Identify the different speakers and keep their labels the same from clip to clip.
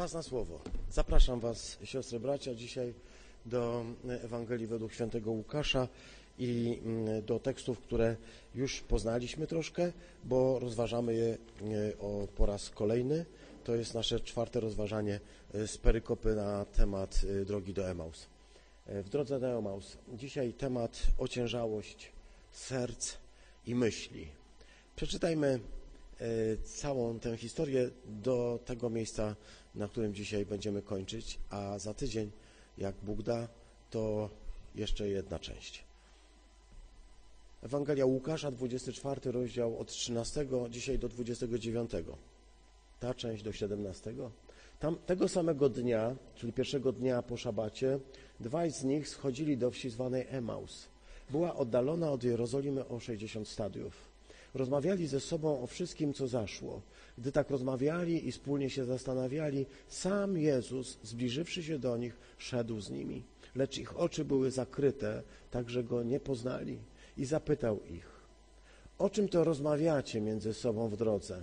Speaker 1: Czas na słowo. Zapraszam Was, siostry, bracia, dzisiaj do Ewangelii według świętego Łukasza i mm, do tekstów, które już poznaliśmy troszkę, bo rozważamy je e, o, po raz kolejny. To jest nasze czwarte rozważanie e, z perykopy na temat e, drogi do Emaus. W drodze do Emaus. Dzisiaj temat ociężałość serc i myśli. Przeczytajmy całą tę historię do tego miejsca, na którym dzisiaj będziemy kończyć, a za tydzień, jak Bóg da, to jeszcze jedna część. Ewangelia Łukasza, 24 rozdział od 13 dzisiaj do 29. Ta część do 17. Tam tego samego dnia, czyli pierwszego dnia po szabacie, dwaj z nich schodzili do wsi zwanej Emaus. Była oddalona od Jerozolimy o 60 stadiów. Rozmawiali ze sobą o wszystkim, co zaszło. Gdy tak rozmawiali i wspólnie się zastanawiali, sam Jezus, zbliżywszy się do nich, szedł z nimi. Lecz ich oczy były zakryte, tak że go nie poznali. I zapytał ich, o czym to rozmawiacie między sobą w drodze?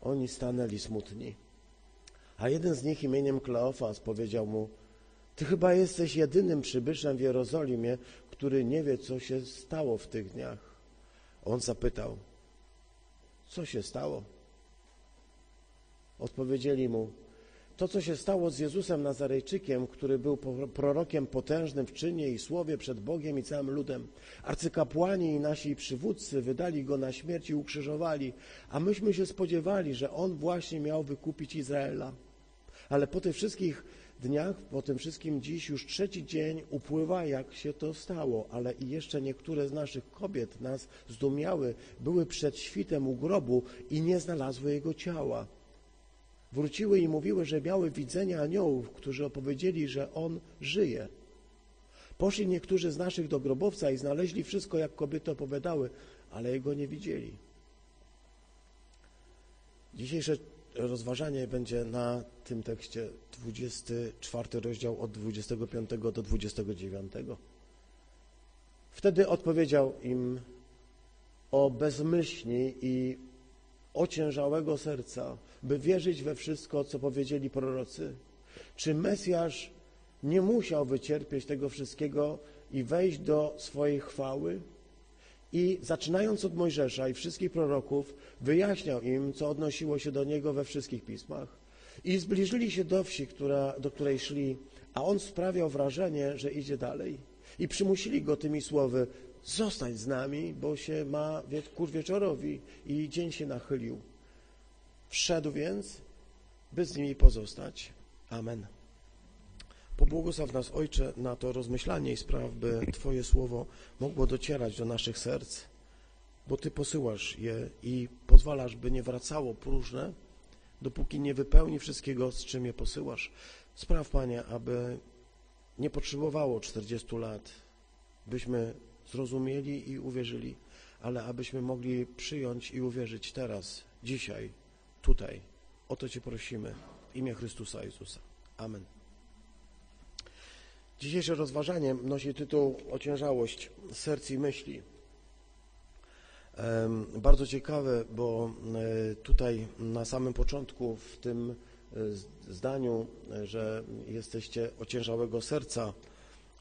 Speaker 1: Oni stanęli smutni. A jeden z nich imieniem Kleofas powiedział mu, ty chyba jesteś jedynym przybyszem w Jerozolimie, który nie wie, co się stało w tych dniach. On zapytał, co się stało? Odpowiedzieli mu, to, co się stało z Jezusem Nazarejczykiem, który był prorokiem potężnym w czynie i słowie przed Bogiem i całym ludem. Arcykapłani i nasi przywódcy wydali go na śmierć i ukrzyżowali, a myśmy się spodziewali, że on właśnie miał wykupić Izraela. Ale po tych wszystkich dniach, po tym wszystkim dziś już trzeci dzień upływa, jak się to stało, ale i jeszcze niektóre z naszych kobiet nas zdumiały, były przed świtem u grobu i nie znalazły jego ciała. Wróciły i mówiły, że miały widzenia aniołów, którzy opowiedzieli, że on żyje. Poszli niektórzy z naszych do grobowca i znaleźli wszystko, jak kobiety opowiadały, ale jego nie widzieli. Dzisiejsze rozważanie będzie na tym tekście 24 rozdział od 25 do 29. Wtedy odpowiedział im o bezmyślni i ociężałego serca, by wierzyć we wszystko, co powiedzieli prorocy. Czy Mesjasz nie musiał wycierpieć tego wszystkiego i wejść do swojej chwały? I zaczynając od Mojżesza i wszystkich proroków, wyjaśniał im, co odnosiło się do niego we wszystkich pismach. I zbliżyli się do wsi, która, do której szli, a on sprawiał wrażenie, że idzie dalej. I przymusili go tymi słowy, zostań z nami, bo się ma kur wieczorowi i dzień się nachylił. Wszedł więc, by z nimi pozostać. Amen. Pobłogosław nas, Ojcze, na to rozmyślanie i spraw, by Twoje słowo mogło docierać do naszych serc, bo Ty posyłasz je i pozwalasz, by nie wracało próżne, dopóki nie wypełni wszystkiego, z czym je posyłasz. Spraw, Panie, aby nie potrzebowało 40 lat, byśmy zrozumieli i uwierzyli, ale abyśmy mogli przyjąć i uwierzyć teraz, dzisiaj, tutaj. O to Cię prosimy w imię Chrystusa Jezusa. Amen. Dzisiejsze rozważanie nosi tytuł Ociężałość serc i myśli. Bardzo ciekawe, bo e, tutaj na samym początku w tym e, zdaniu, e, że jesteście ociężałego serca,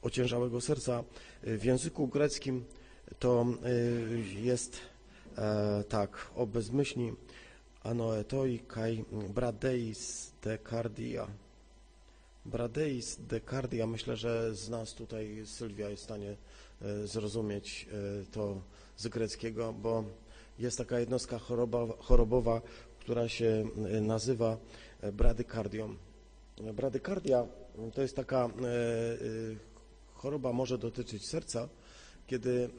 Speaker 1: ociężałego serca w języku greckim to jest tak, o bezmyślni anoetoi kai bradeis de cardia Bradeis Decardia, myślę, że z nas tutaj Sylwia jest w stanie e, zrozumieć e, to z greckiego, bo jest taka jednostka choroba, chorobowa, która się e, nazywa bradykardią. Bradykardia to jest taka choroba, może dotyczyć serca, kiedy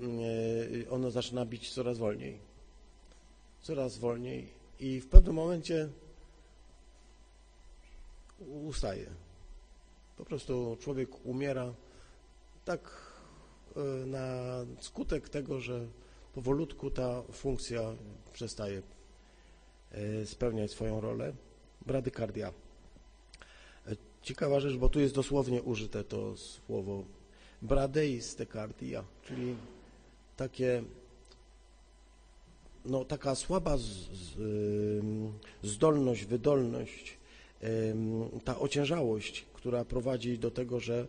Speaker 1: ono zaczyna bić coraz wolniej. Coraz wolniej i w pewnym momencie ustaje po prostu człowiek umiera tak e, na skutek tego, że powolutku ta funkcja przestaje e, spełniać swoją rolę. Bradykardia. E, ciekawa rzecz, bo tu jest dosłownie użyte to słowo bradeistekardia, czyli takie no, taka słaba z, z, zdolność, wydolność ta ociężałość, która prowadzi do tego, że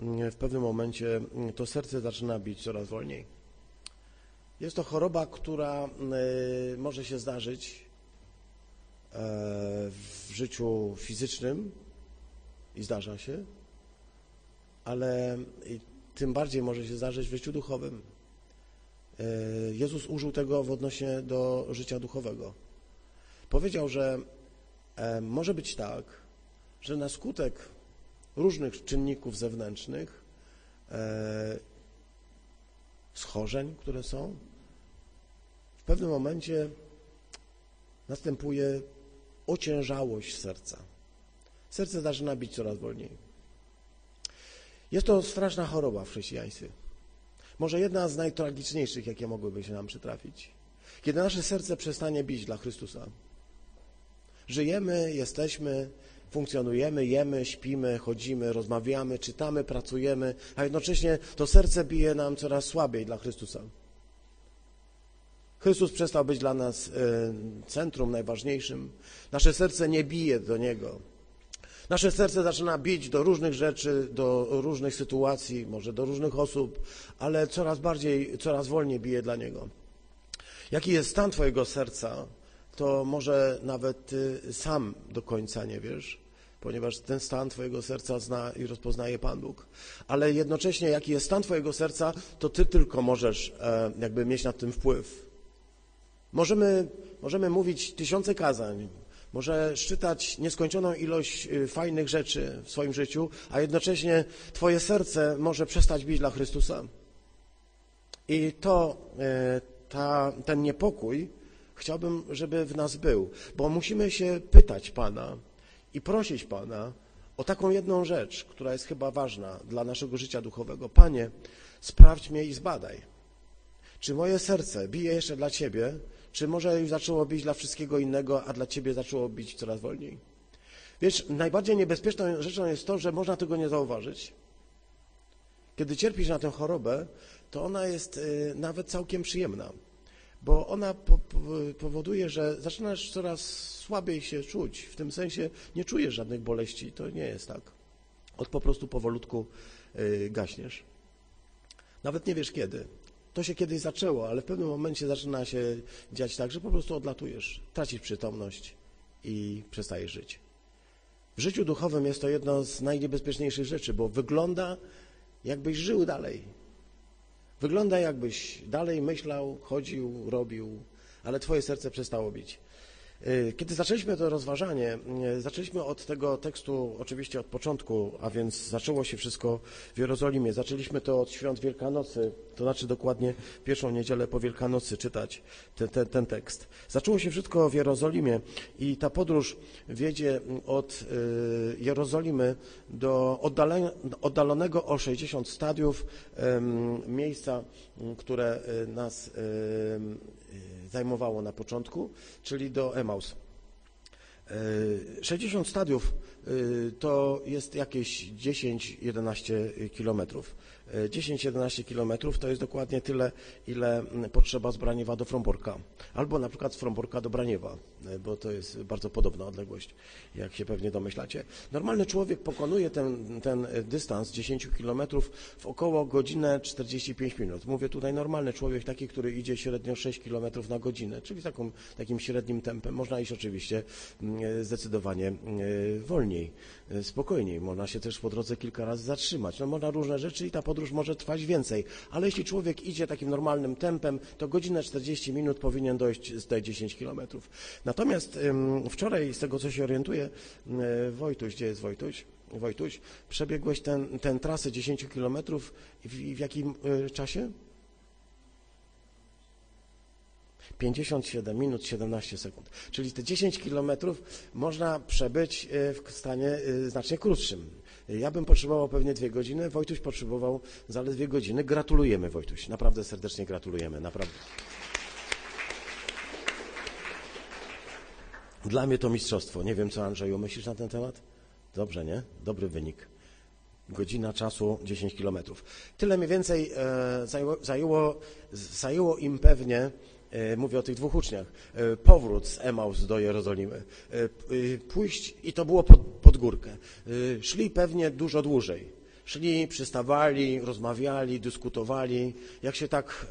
Speaker 1: mm, w pewnym momencie mm, to serce zaczyna bić coraz wolniej. Jest to choroba, która może się zdarzyć e, w życiu fizycznym i zdarza się, ale tym bardziej może się zdarzyć w życiu duchowym. E, Jezus użył tego w odnośnie do życia duchowego. Powiedział, że e, może być tak, że na skutek różnych czynników zewnętrznych, e, schorzeń, które są, w pewnym momencie następuje ociężałość serca. Serce zaczyna bić coraz wolniej. Jest to straszna choroba w chrześcijaństwie. Może jedna z najtragiczniejszych, jakie mogłyby się nam przytrafić. Kiedy nasze serce przestanie bić dla Chrystusa. Żyjemy, jesteśmy, funkcjonujemy, jemy, śpimy, chodzimy, rozmawiamy, czytamy, pracujemy, a jednocześnie to serce bije nam coraz słabiej dla Chrystusa. Chrystus przestał być dla nas e, centrum najważniejszym. Nasze serce nie bije do Niego. Nasze serce zaczyna bić do różnych rzeczy, do różnych sytuacji, może do różnych osób, ale coraz bardziej, coraz wolniej bije dla Niego. Jaki jest stan Twojego serca, to może nawet Ty sam do końca nie wiesz, ponieważ ten stan Twojego serca zna i rozpoznaje Pan Bóg. Ale jednocześnie, jaki jest stan Twojego serca, to Ty tylko możesz e, jakby mieć nad tym wpływ. Możemy, możemy mówić tysiące kazań, może szczytać nieskończoną ilość y, fajnych rzeczy w swoim życiu, a jednocześnie Twoje serce może przestać bić dla Chrystusa. I to, e, ta, ten niepokój chciałbym, żeby w nas był, bo musimy się pytać Pana i prosić Pana o taką jedną rzecz, która jest chyba ważna dla naszego życia duchowego. Panie, sprawdź mnie i zbadaj. Czy moje serce bije jeszcze dla Ciebie, czy może już zaczęło bić dla wszystkiego innego, a dla ciebie zaczęło bić coraz wolniej? Wiesz, najbardziej niebezpieczną rzeczą jest to, że można tego nie zauważyć. Kiedy cierpisz na tę chorobę, to ona jest y, nawet całkiem przyjemna, bo ona po, po, powoduje, że zaczynasz coraz słabiej się czuć. W tym sensie nie czujesz żadnych boleści. To nie jest tak. Od po prostu powolutku y, gaśniesz. Nawet nie wiesz kiedy. To się kiedyś zaczęło, ale w pewnym momencie zaczyna się dziać tak, że po prostu odlatujesz, tracisz przytomność i przestajesz żyć. W życiu duchowym jest to jedno z najniebezpieczniejszych rzeczy, bo wygląda, jakbyś żył dalej. Wygląda, jakbyś dalej myślał, chodził, robił, ale twoje serce przestało bić. Y, kiedy zaczęliśmy to rozważanie, y, zaczęliśmy od tego tekstu oczywiście od początku, a więc zaczęło się wszystko w Jerozolimie. Zaczęliśmy to od świąt Wielkanocy, to znaczy dokładnie pierwszą niedzielę po Wielkanocy czytać ten, ten, tekst. Zaczęło się wszystko w Jerozolimie i ta podróż wiedzie od y, Jerozolimy do oddalonego o 60 stadiów miejsca, które nas zajmowało na początku, czyli do Emaus. 60 stadiów to jest jakieś 10-11 kilometrów. 10-11 kilometrów to jest dokładnie tyle, ile potrzeba z Braniewa do Fromborka. Albo na przykład z Fromborka do Braniewa, bo to jest bardzo podobna odległość, jak się pewnie domyślacie. Normalny człowiek pokonuje ten, ten dystans 10 kilometrów w około godzinę 45 minut. Mówię tutaj normalny człowiek, taki, który idzie średnio 6 kilometrów na godzinę, czyli taką, takim średnim tempem. Można iść oczywiście mm, zdecydowanie mm, wolniej, spokojniej. Można się też po drodze kilka razy zatrzymać. No, można różne rzeczy i ta podróż może trwać więcej, ale jeśli człowiek idzie takim normalnym tempem, to godzinę 40 minut powinien dojść z te 10 kilometrów. Natomiast wczoraj, z tego co się orientuję, Wojtuś, gdzie jest Wojtuś? Wojtuś, przebiegłeś ten, ten trasę 10 kilometrów w, w jakim y, czasie? 57 minut 17 sekund. Czyli te 10 kilometrów można przebyć y, w stanie y, znacznie krótszym. Ja bym potrzebował pewnie dwie godziny, Wojtuś potrzebował zaledwie godziny. Gratulujemy Wojtuś, naprawdę serdecznie gratulujemy, naprawdę. Dla mnie to mistrzostwo. Nie wiem, co Andrzeju myślisz na ten temat? Dobrze, nie? Dobry wynik. Godzina czasu 10 kilometrów. Tyle mniej więcej e, zajęło, zajęło, zajęło im pewnie E, mówię o tych dwóch uczniach. E, powrót z Emaus do Jerozolimy. E, pójść, i to było pod, pod górkę. Szli pewnie dużo dłużej. Szli, przystawali, rozmawiali, dyskutowali. Jak się tak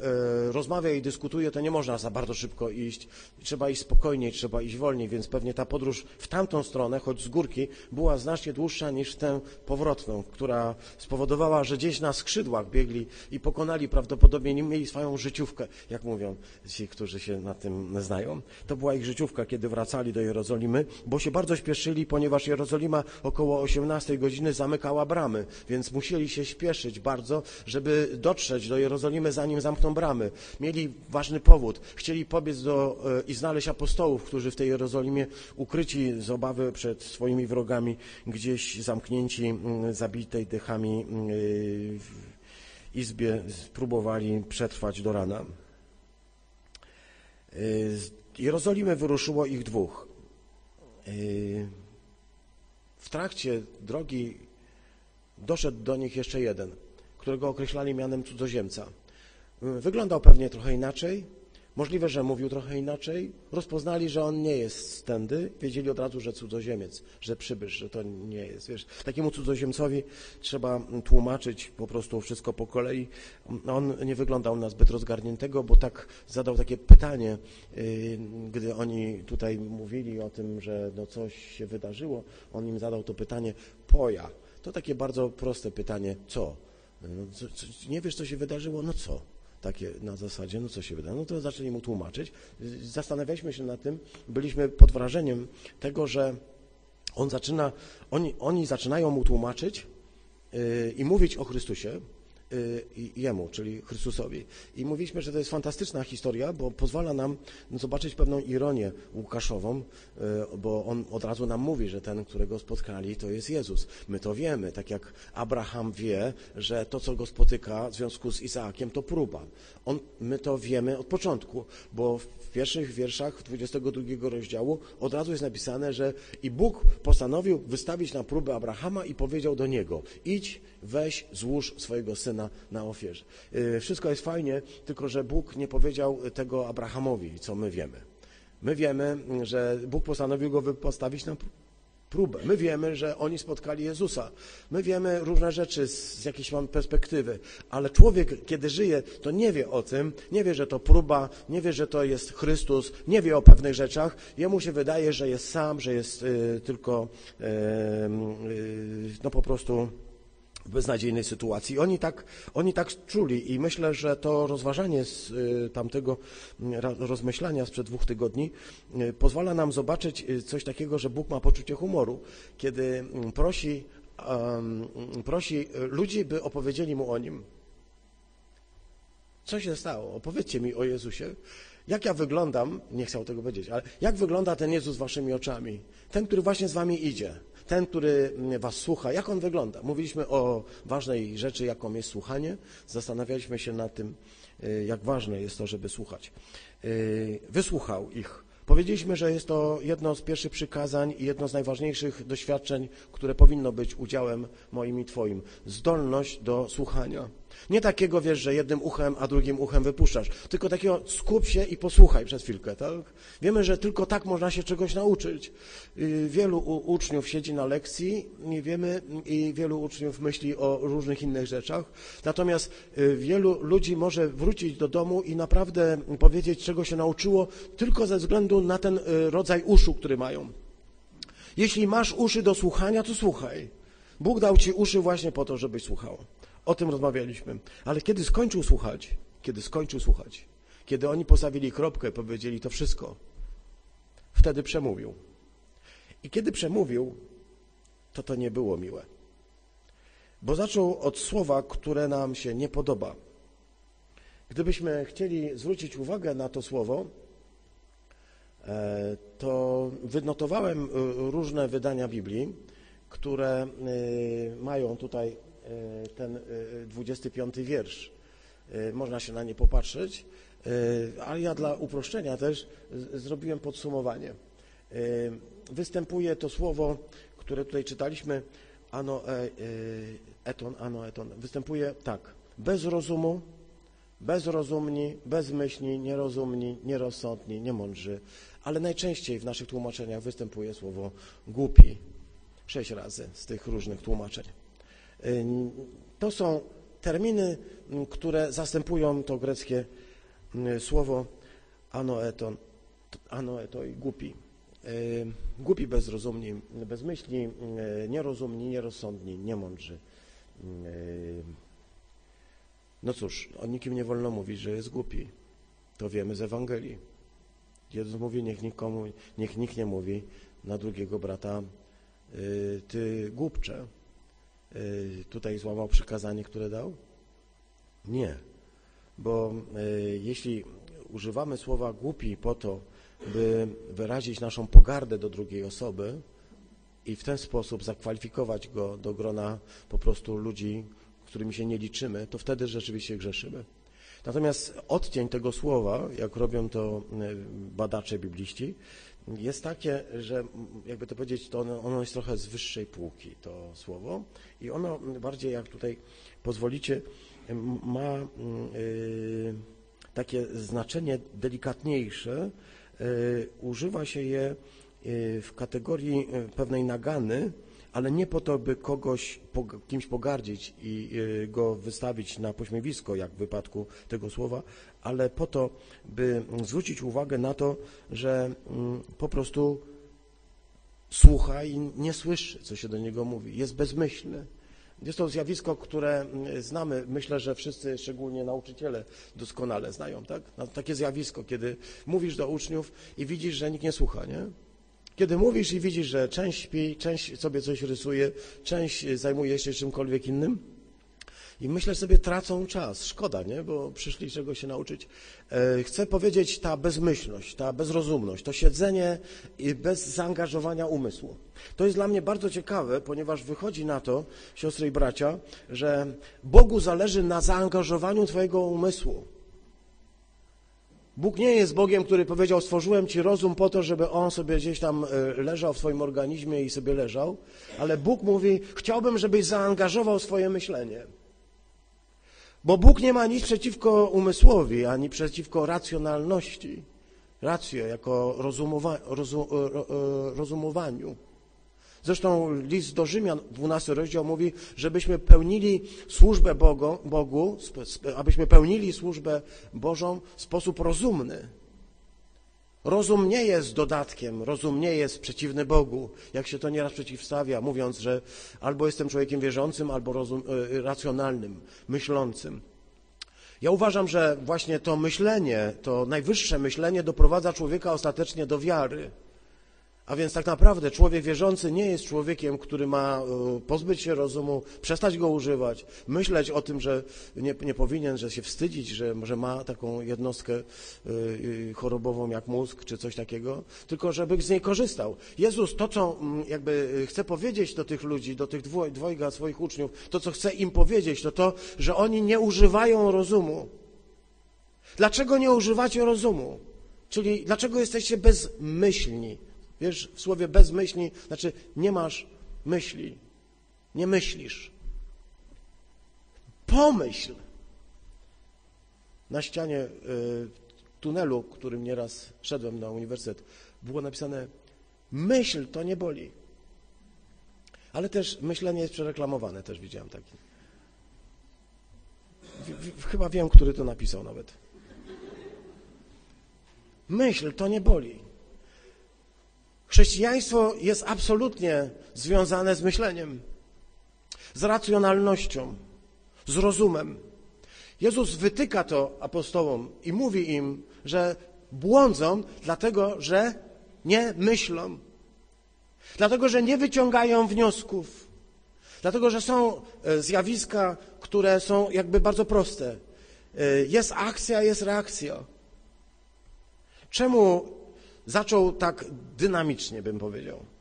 Speaker 1: e, rozmawia i dyskutuje, to nie można za bardzo szybko iść. Trzeba iść spokojniej, trzeba iść wolniej, więc pewnie ta podróż w tamtą stronę, choć z górki, była znacznie dłuższa niż tę powrotną, która spowodowała, że gdzieś na skrzydłach biegli i pokonali prawdopodobnie, nie mieli swoją życiówkę, jak mówią ci, którzy się na tym znają. To była ich życiówka, kiedy wracali do Jerozolimy, bo się bardzo śpieszyli, ponieważ Jerozolima około 18 godziny zamykała bramy, więc więc musieli się śpieszyć bardzo, żeby dotrzeć do Jerozolimy, zanim zamkną bramy. Mieli ważny powód. Chcieli pobiec do, e, i znaleźć apostołów, którzy w tej Jerozolimie ukryci z obawy przed swoimi wrogami, gdzieś zamknięci, zabitej dechami w izbie, próbowali przetrwać do rana. E, z Jerozolimy wyruszyło ich dwóch. E, w trakcie drogi doszedł do nich jeszcze jeden, którego określali mianem cudzoziemca. Wyglądał pewnie trochę inaczej, możliwe, że mówił trochę inaczej. Rozpoznali, że on nie jest stędy, wiedzieli od razu, że cudzoziemiec, że przybysz, że to nie jest. Wiesz, takiemu cudzoziemcowi trzeba tłumaczyć po prostu wszystko po kolei. On nie wyglądał na zbyt rozgarniętego, bo tak zadał takie pytanie, yy, gdy oni tutaj mówili o tym, że no coś się wydarzyło, on im zadał to pytanie, poja, to takie bardzo proste pytanie, co? No, co, co? Nie wiesz, co się wydarzyło? No co? Takie na zasadzie, no co się wydarzyło? No to zaczęli mu tłumaczyć. Zastanawialiśmy się nad tym, byliśmy pod wrażeniem tego, że on zaczyna, oni, oni zaczynają mu tłumaczyć yy, i mówić o Chrystusie, Jemu, czyli Chrystusowi. I mówiliśmy, że to jest fantastyczna historia, bo pozwala nam zobaczyć pewną ironię Łukaszową, y, bo on od razu nam mówi, że ten, którego spotkali, to jest Jezus. My to wiemy, tak jak Abraham wie, że to, co go spotyka w związku z Izaakiem, to próba. On, my to wiemy od początku, bo w pierwszych wierszach 22 rozdziału od razu jest napisane, że i Bóg postanowił wystawić na próbę Abrahama i powiedział do niego, idź, weź, złóż swojego syna na ofierze. Y, wszystko jest fajnie, tylko że Bóg nie powiedział tego Abrahamowi, co my wiemy. My wiemy, że Bóg postanowił go postawić na próbę. My wiemy, że oni spotkali Jezusa. My wiemy różne rzeczy z jakiejś mamy perspektywy, ale człowiek, kiedy żyje, to nie wie o tym, nie wie, że to próba, nie wie, że to jest Chrystus, nie wie o pewnych rzeczach. Jemu się wydaje, że jest sam, że jest y, tylko y, y, no po prostu w beznadziejnej sytuacji. Oni tak, oni tak czuli i myślę, że to rozważanie z y, tamtego mm, rozmyślania sprzed dwóch tygodni y, pozwala nam zobaczyć y, coś takiego, że Bóg ma poczucie humoru, kiedy mm, prosi, prosi ludzi, by opowiedzieli Mu o Nim. Co się stało? Opowiedzcie mi o Jezusie. Jak ja wyglądam, nie chciał tego powiedzieć, ale jak wygląda ten Jezus waszymi oczami? Ten, który właśnie z wami idzie ten, który was słucha, jak on wygląda. Mówiliśmy o ważnej rzeczy, jaką jest słuchanie. Zastanawialiśmy się nad tym, y, jak ważne jest to, żeby słuchać. Y, wysłuchał ich. Powiedzieliśmy, że jest to jedno z pierwszych przykazań i jedno z najważniejszych doświadczeń, które powinno być udziałem moim i Twoim. Zdolność do słuchania. Nie takiego, wiesz, że jednym uchem, a drugim uchem wypuszczasz, tylko takiego skup się i posłuchaj przez chwilkę, tak? Wiemy, że tylko tak można się czegoś nauczyć. Y, wielu uczniów siedzi na lekcji i wiemy, i wielu uczniów myśli o różnych innych rzeczach. Natomiast y, wielu ludzi może wrócić do domu i naprawdę powiedzieć, czego się nauczyło, tylko ze względu na ten y, rodzaj uszu, który mają. Jeśli masz uszy do słuchania, to słuchaj. Bóg dał ci uszy właśnie po to, żebyś słuchał. O tym rozmawialiśmy. Ale kiedy skończył słuchać, kiedy skończył słuchać, kiedy oni postawili kropkę, powiedzieli to wszystko, wtedy przemówił. I kiedy przemówił, to to nie było miłe. Bo zaczął od słowa, które nam się nie podoba. Gdybyśmy chcieli zwrócić uwagę na to słowo, e, to wynotowałem e, różne wydania Biblii, które e, mają tutaj ten 25 e, wiersz. E, można się na nie popatrzeć, ale ja dla uproszczenia też zrobiłem podsumowanie. Występuje to słowo, które tutaj czytaliśmy, ano eton, ano eton. Występuje tak, bez rozumu bezrozumni, bezmyślni, nierozumni, nierozsądni, niemądrzy. Ale najczęściej w naszych tłumaczeniach występuje słowo głupi. Sześć razy z tych różnych tłumaczeń. Y, to są terminy, które zastępują to greckie słowo anoeton, anoeto i głupi. Y, głupi, bezrozumni, bezmyślni, y, nierozumni, nierozsądni, niemądrzy. No cóż, o nikim nie wolno mówić, że jest głupi. To wiemy z Ewangelii. Jezus mówi, niech nikomu, niech nikt nie mówi na drugiego brata, ty głupcze. Y, tutaj złamał przykazanie, które dał? Nie, bo y, jeśli używamy słowa głupi po to, by wyrazić naszą pogardę do drugiej osoby i w ten sposób zakwalifikować go do grona po prostu ludzi, którymi się nie liczymy, to wtedy rzeczywiście grzeszymy. Natomiast odcień tego słowa, jak robią to e, badacze bibliści, jest takie, że jakby to powiedzieć, to ono, ono jest trochę z wyższej półki, to słowo. I ono bardziej, jak tutaj pozwolicie, ma y, takie znaczenie delikatniejsze, y, używa się je y, w kategorii pewnej nagany, ale nie po to, by kogoś kimś pogardzić i y, go wystawić na pośmiewisko, jak w wypadku tego słowa, ale po to, by zwrócić uwagę na to, że mm, po prostu słucha i nie słyszy, co się do niego mówi. Jest bezmyślny. Jest to zjawisko, które mm, znamy, myślę, że wszyscy, szczególnie nauczyciele, doskonale znają, tak? Takie zjawisko, kiedy mówisz do uczniów i widzisz, że nikt nie słucha, nie? Kiedy mówisz i widzisz, że część śpi, część sobie coś rysuje, część zajmuje się czymkolwiek innym i myślę sobie, tracą czas. Szkoda, nie? Bo przyszli czego się nauczyć. E, chcę powiedzieć, ta bezmyślność, ta bezrozumność, to siedzenie bez zaangażowania umysłu. To jest dla mnie bardzo ciekawe, ponieważ wychodzi na to, siostry i bracia, że Bogu zależy na zaangażowaniu Twojego umysłu. Bóg nie jest Bogiem, który powiedział, stworzyłem ci rozum po to, żeby on sobie gdzieś tam e, leżał w swoim organizmie i sobie leżał, ale Bóg mówi, chciałbym, żebyś zaangażował swoje myślenie. Bo Bóg nie ma nic przeciwko umysłowi, ani przeciwko racjonalności. Rację jako rozumowa, rozum, e, e, rozumowaniu. Zresztą list do Rzymian, 12 rozdział mówi, żebyśmy pełnili służbę Bogu, Bogu, abyśmy pełnili służbę Bożą w sposób rozumny. Rozum nie jest dodatkiem, rozum nie jest przeciwny Bogu, jak się to nieraz przeciwstawia, mówiąc, że albo jestem człowiekiem wierzącym, albo rozum, e, racjonalnym, myślącym. Ja uważam, że właśnie to myślenie, to najwyższe myślenie doprowadza człowieka ostatecznie do wiary. A więc tak naprawdę człowiek wierzący nie jest człowiekiem, który ma e, pozbyć się rozumu, przestać go używać, myśleć o tym, że nie, nie powinien, że się wstydzić, że, że ma taką jednostkę e, e, chorobową jak mózg czy coś takiego, tylko żeby z niej korzystał. Jezus to, co mm, jakby chce powiedzieć do tych ludzi, do tych dwoj, dwojga swoich uczniów, to, co chce im powiedzieć, to to, że oni nie używają rozumu. Dlaczego nie używacie rozumu? Czyli dlaczego jesteście bezmyślni? Wiesz, w słowie bezmyślni, znaczy nie masz myśli, nie myślisz. Pomyśl. Na ścianie y, tunelu, którym nieraz szedłem na uniwersytet, było napisane myśl to nie boli. Ale też myślenie jest przereklamowane, też widziałem taki. W, w, chyba wiem, który to napisał nawet. Myśl to nie boli. Chrześcijaństwo jest absolutnie związane z myśleniem, z racjonalnością, z rozumem. Jezus wytyka to apostołom i mówi im, że błądzą, dlatego że nie myślą, dlatego że nie wyciągają wniosków, dlatego że są e, zjawiska, które są jakby bardzo proste. E, jest akcja, jest reakcja. Czemu zaczął tak dynamicznie, bym powiedział.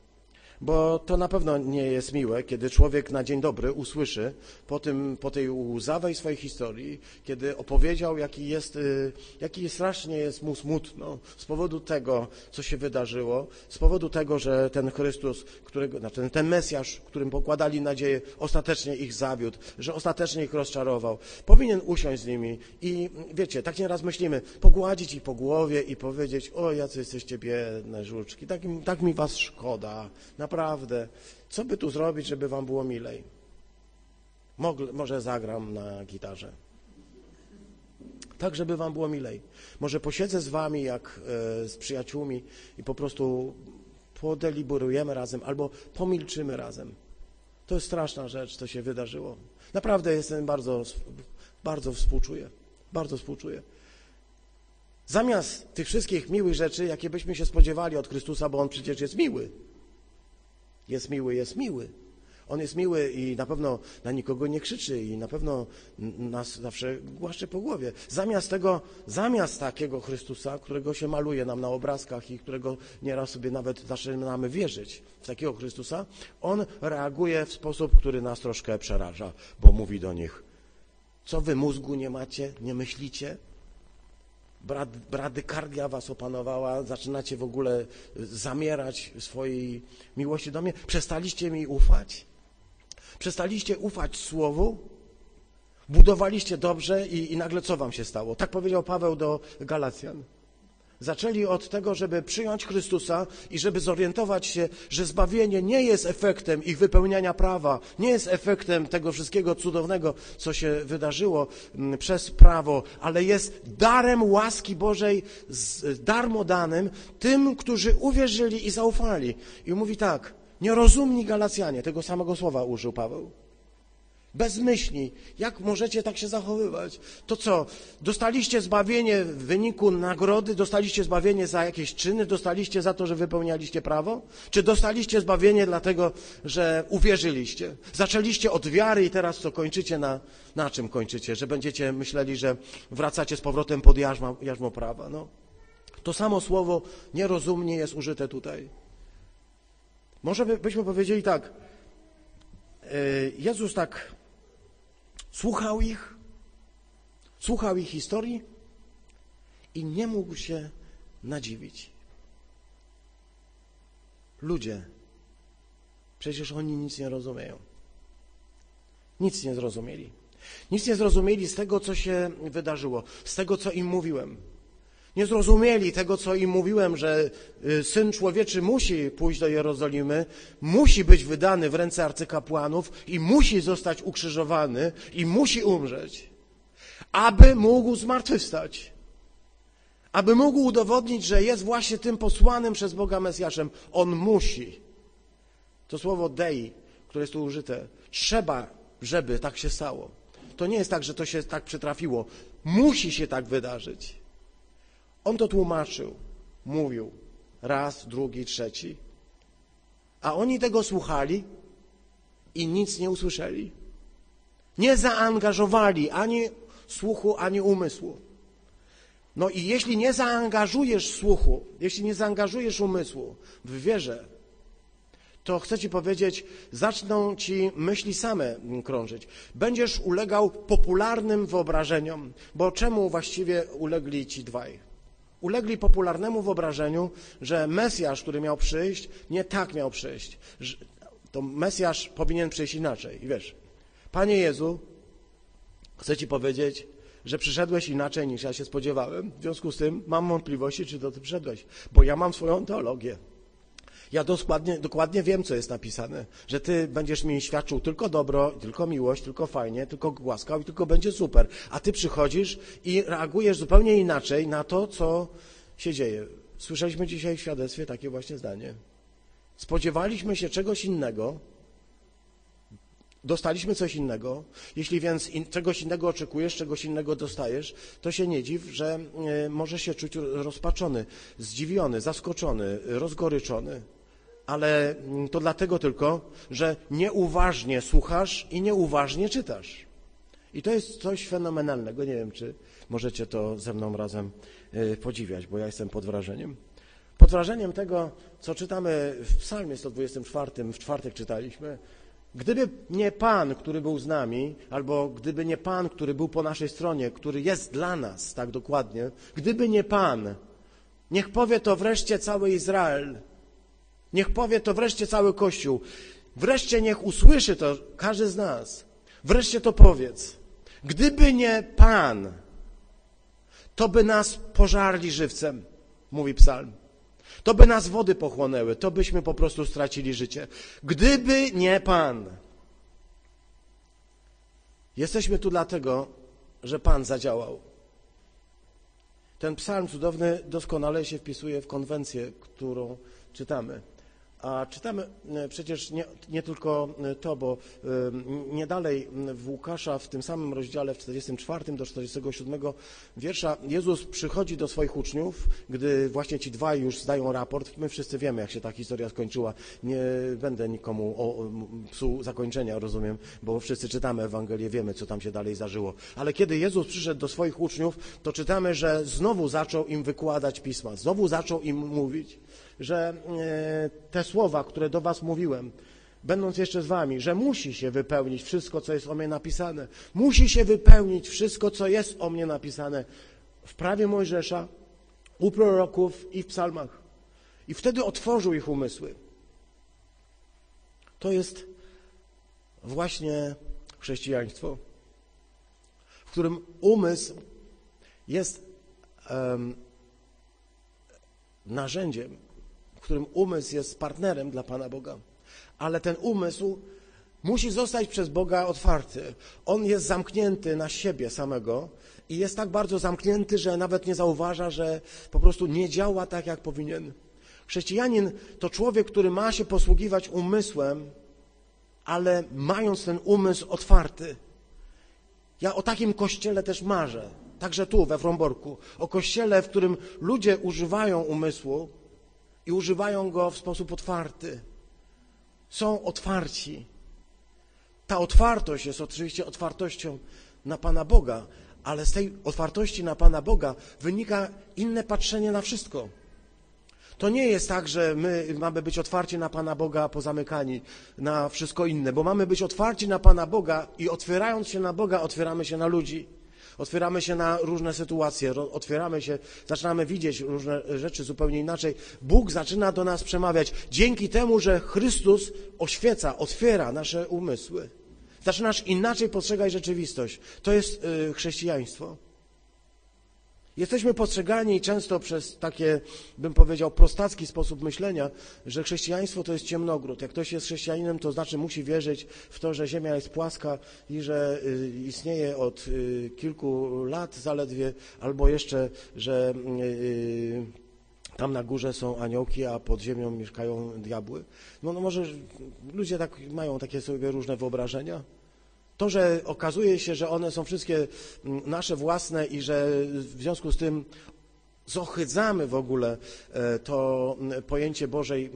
Speaker 1: Bo to na pewno nie jest miłe, kiedy człowiek na dzień dobry usłyszy po, tym, po tej łzawej swojej historii, kiedy opowiedział, jaki jest, y, jaki strasznie jest mu smutno z powodu tego, co się wydarzyło, z powodu tego, że ten Chrystus, którego, znaczy ten Mesjasz, którym pokładali nadzieję, ostatecznie ich zawiódł, że ostatecznie ich rozczarował. Powinien usiąść z nimi i wiecie, tak nieraz myślimy, pogładzić ich po głowie i powiedzieć, o jacy jesteście biedne żuczki, tak, tak mi was szkoda. Co by tu zrobić, żeby wam było milej? Może zagram na gitarze. Tak, żeby wam było milej. Może posiedzę z wami jak e, z przyjaciółmi i po prostu podeliberujemy razem albo pomilczymy razem. To jest straszna rzecz, co się wydarzyło. Naprawdę jestem bardzo, bardzo współczuję. Bardzo współczuję. Zamiast tych wszystkich miłych rzeczy, jakie byśmy się spodziewali od Chrystusa, bo On przecież jest miły. Jest miły, jest miły. On jest miły i na pewno na nikogo nie krzyczy i na pewno nas zawsze głaszcze po głowie. Zamiast tego, zamiast takiego Chrystusa, którego się maluje nam na obrazkach i którego nieraz sobie nawet zaczynamy wierzyć w takiego Chrystusa, on reaguje w sposób, który nas troszkę przeraża, bo mówi do nich, co wy mózgu nie macie, nie myślicie? Brad, bradykardia was opanowała, zaczynacie w ogóle zamierać w swojej miłości do mnie. Przestaliście mi ufać? Przestaliście ufać Słowu? Budowaliście dobrze i, i nagle co wam się stało? Tak powiedział Paweł do Galacjan. Zaczęli od tego, żeby przyjąć Chrystusa i żeby zorientować się, że zbawienie nie jest efektem ich wypełniania prawa, nie jest efektem tego wszystkiego cudownego, co się wydarzyło mm, przez prawo, ale jest darem łaski Bożej, darmo danym tym, którzy uwierzyli i zaufali. I mówi tak, nierozumni Galacjanie, tego samego słowa użył Paweł bezmyślni. Jak możecie tak się zachowywać? To co, dostaliście zbawienie w wyniku nagrody, dostaliście zbawienie za jakieś czyny, dostaliście za to, że wypełnialiście prawo? Czy dostaliście zbawienie dlatego, że uwierzyliście? Zaczęliście od wiary i teraz co, kończycie na, na czym kończycie? Że będziecie myśleli, że wracacie z powrotem pod jarzmo, jarzmo prawa? No. To samo słowo nierozumnie jest użyte tutaj. Może byśmy powiedzieli tak, e, Jezus tak Słuchał ich, słuchał ich historii i nie mógł się nadziwić. Ludzie, przecież oni nic nie rozumieją. Nic nie zrozumieli. Nic nie zrozumieli z tego, co się wydarzyło, z tego, co im mówiłem. Nie zrozumieli tego, co im mówiłem, że y, Syn Człowieczy musi pójść do Jerozolimy, musi być wydany w ręce arcykapłanów i musi zostać ukrzyżowany i musi umrzeć, aby mógł zmartwychwstać, aby mógł udowodnić, że jest właśnie tym posłanym przez Boga Mesjaszem. On musi. To słowo dei, które jest tu użyte, trzeba, żeby tak się stało. To nie jest tak, że to się tak przytrafiło. Musi się tak wydarzyć. On to tłumaczył, mówił raz, drugi, trzeci. A oni tego słuchali i nic nie usłyszeli. Nie zaangażowali ani słuchu, ani umysłu. No i jeśli nie zaangażujesz słuchu, jeśli nie zaangażujesz umysłu w wierze, to chcę Ci powiedzieć, zaczną Ci myśli same krążyć. Będziesz ulegał popularnym wyobrażeniom, bo czemu właściwie ulegli Ci dwaj? Ulegli popularnemu wyobrażeniu, że Mesjasz, który miał przyjść, nie tak miał przyjść. To Mesjasz powinien przyjść inaczej. I wiesz, Panie Jezu, chcę Ci powiedzieć, że przyszedłeś inaczej niż ja się spodziewałem. W związku z tym mam wątpliwości, czy to Ty przyszedłeś, bo ja mam swoją teologię. Ja dokładnie, dokładnie wiem, co jest napisane, że Ty będziesz mi świadczył tylko dobro, tylko miłość, tylko fajnie, tylko łaskał i tylko będzie super. A Ty przychodzisz i reagujesz zupełnie inaczej na to, co się dzieje. Słyszeliśmy dzisiaj w świadectwie takie właśnie zdanie. Spodziewaliśmy się czegoś innego, dostaliśmy coś innego. Jeśli więc in, czegoś innego oczekujesz, czegoś innego dostajesz, to się nie dziw, że y, możesz się czuć rozpaczony, zdziwiony, zaskoczony, rozgoryczony ale mm, to dlatego tylko, że nieuważnie słuchasz i nieuważnie czytasz. I to jest coś fenomenalnego. Nie wiem, czy możecie to ze mną razem y, podziwiać, bo ja jestem pod wrażeniem. pod wrażeniem tego, co czytamy w psalmie 124, w czwartek czytaliśmy, Gdyby nie Pan, który był z nami, albo gdyby nie Pan, który był po naszej stronie, który jest dla nas, tak dokładnie, gdyby nie Pan, niech powie to wreszcie cały Izrael, niech powie to wreszcie cały Kościół, wreszcie niech usłyszy to każdy z nas, wreszcie to powiedz. Gdyby nie Pan, to by nas pożarli żywcem, mówi psalm. To by nas wody pochłonęły, to byśmy po prostu stracili życie. Gdyby nie Pan. Jesteśmy tu dlatego, że Pan zadziałał. Ten psalm cudowny doskonale się wpisuje w konwencję, którą czytamy. A czytamy e, przecież nie, nie, tylko e, to, bo e, nie dalej w Łukasza w tym samym rozdziale w 44 do 47 wiersza Jezus przychodzi do swoich uczniów, gdy właśnie ci dwaj już zdają raport. My wszyscy wiemy, jak się ta historia skończyła. Nie będę nikomu o, psuł zakończenia, rozumiem, bo wszyscy czytamy Ewangelię, wiemy, co tam się dalej zdarzyło. Ale kiedy Jezus przyszedł do swoich uczniów, to czytamy, że znowu zaczął im wykładać pisma, znowu zaczął im mówić że e, te słowa, które do was mówiłem, będąc jeszcze z wami, że musi się wypełnić wszystko, co jest o mnie napisane. Musi się wypełnić wszystko, co jest o mnie napisane w prawie Mojżesza, u proroków i w psalmach. I wtedy otworzył ich umysły. To jest właśnie chrześcijaństwo, w którym umysł jest um, narzędziem którym umysł jest partnerem dla Pana Boga. Ale ten umysł musi zostać przez Boga otwarty. On jest zamknięty na siebie samego i jest tak bardzo zamknięty, że nawet nie zauważa, że po prostu nie działa tak, jak powinien. Chrześcijanin to człowiek, który ma się posługiwać umysłem, ale mając ten umysł otwarty. Ja o takim kościele też marzę, także tu we Fromborku, o kościele, w którym ludzie używają umysłu, i używają go w sposób otwarty. Są otwarci. Ta otwartość jest oczywiście otwartością na Pana Boga, ale z tej otwartości na Pana Boga wynika inne patrzenie na wszystko. To nie jest tak, że my mamy być otwarci na Pana Boga, a pozamykani na wszystko inne, bo mamy być otwarci na Pana Boga i otwierając się na Boga, otwieramy się na ludzi. Otwieramy się na różne sytuacje, otwieramy się, zaczynamy widzieć różne rzeczy zupełnie inaczej. Bóg zaczyna do nas przemawiać dzięki temu, że Chrystus oświeca, otwiera nasze umysły. Zaczynasz inaczej postrzegać rzeczywistość. To jest y, chrześcijaństwo. Jesteśmy postrzegani często przez takie, bym powiedział, prostacki sposób myślenia, że chrześcijaństwo to jest ciemnogród. Jak ktoś jest chrześcijaninem, to znaczy musi wierzyć w to, że Ziemia jest płaska i że y, istnieje od y, kilku lat zaledwie, albo jeszcze, że y, tam na górze są aniołki, a pod ziemią mieszkają diabły. No, no może ludzie tak mają takie sobie różne wyobrażenia. To, że okazuje się, że one są wszystkie mm, nasze własne i że w związku z tym zohydzamy w ogóle e, to mm, pojęcie Bożej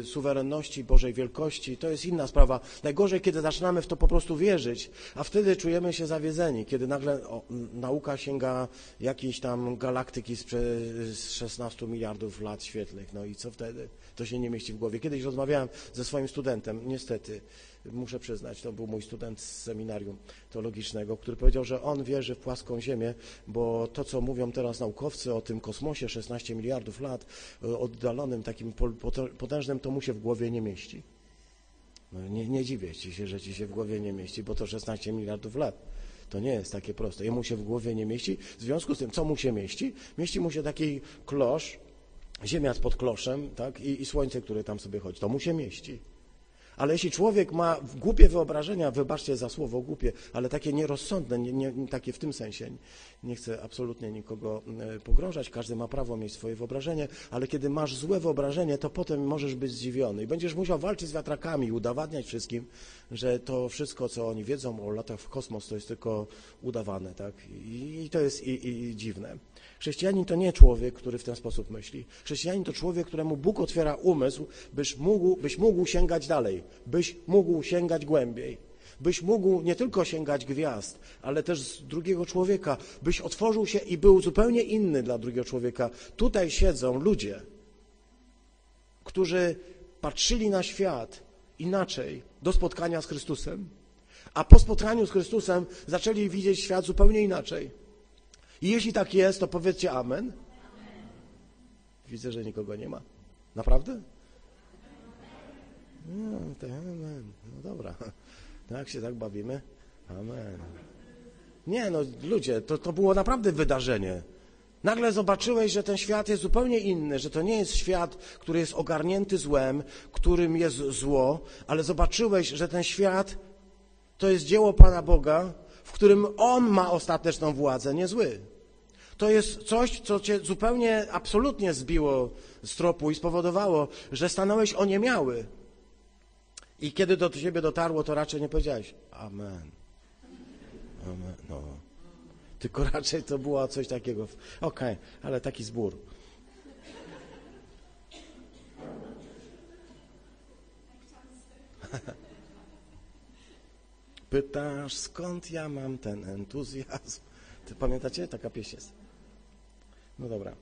Speaker 1: y, suwerenności, Bożej wielkości, to jest inna sprawa. Najgorzej, kiedy zaczynamy w to po prostu wierzyć, a wtedy czujemy się zawiedzeni, kiedy nagle o, nauka sięga jakiejś tam galaktyki z 16 miliardów lat świetlnych. No i co wtedy? To się nie mieści w głowie. Kiedyś rozmawiałem ze swoim studentem, niestety, muszę przyznać, to był mój student z seminarium teologicznego, który powiedział, że on wierzy w płaską Ziemię, bo to, co mówią teraz naukowcy o tym kosmosie 16 miliardów lat, e, oddalonym, takim potężnym, to mu się w głowie nie mieści. No, nie, nie dziwię ci się, że ci się w głowie nie mieści, bo to 16 miliardów lat. To nie jest takie proste. Jemu się w głowie nie mieści. W związku z tym, co mu się mieści? Mieści mu się taki klosz, ziemia pod kloszem, tak? I, i słońce, które tam sobie chodzi. To mu się mieści. Ale jeśli człowiek ma głupie wyobrażenia, wybaczcie za słowo głupie, ale takie nierozsądne, nie, nie, takie w tym sensie, nie chcę absolutnie nikogo e, pogrążać, każdy ma prawo mieć swoje wyobrażenie, ale kiedy masz złe wyobrażenie, to potem możesz być zdziwiony i będziesz musiał walczyć z wiatrakami, udowadniać wszystkim, że to wszystko, co oni wiedzą o latach w kosmos, to jest tylko udawane, tak? I, i to jest i, i dziwne. Chrześcijanin to nie człowiek, który w ten sposób myśli. Chrześcijanin to człowiek, któremu Bóg otwiera umysł, byś mógł, byś mógł sięgać dalej, byś mógł sięgać głębiej, byś mógł nie tylko sięgać gwiazd, ale też z drugiego człowieka, byś otworzył się i był zupełnie inny dla drugiego człowieka. Tutaj siedzą ludzie, którzy patrzyli na świat inaczej do spotkania z Chrystusem, a po spotkaniu z Chrystusem zaczęli widzieć świat zupełnie inaczej. I jeśli tak jest, to powiedzcie amen. Widzę, że nikogo nie ma. Naprawdę? No, amen. No dobra. Jak się tak bawimy? Amen. Nie, no ludzie, to, to było naprawdę wydarzenie. Nagle zobaczyłeś, że ten świat jest zupełnie inny, że to nie jest świat, który jest ogarnięty złem, którym jest zło, ale zobaczyłeś, że ten świat to jest dzieło Pana Boga, w którym On ma ostateczną władzę, nie zły. To jest coś, co cię zupełnie, absolutnie zbiło z tropu i spowodowało, że stanąłeś oniemiały. I kiedy do ciebie dotarło, to raczej nie powiedziałeś Amen. Amen. No. Tylko raczej to było coś takiego. Okej, okay, ale taki zbór. Pytasz, skąd ja mam ten entuzjazm? Ty pamiętacie? Taka pieśń jest. No dobra.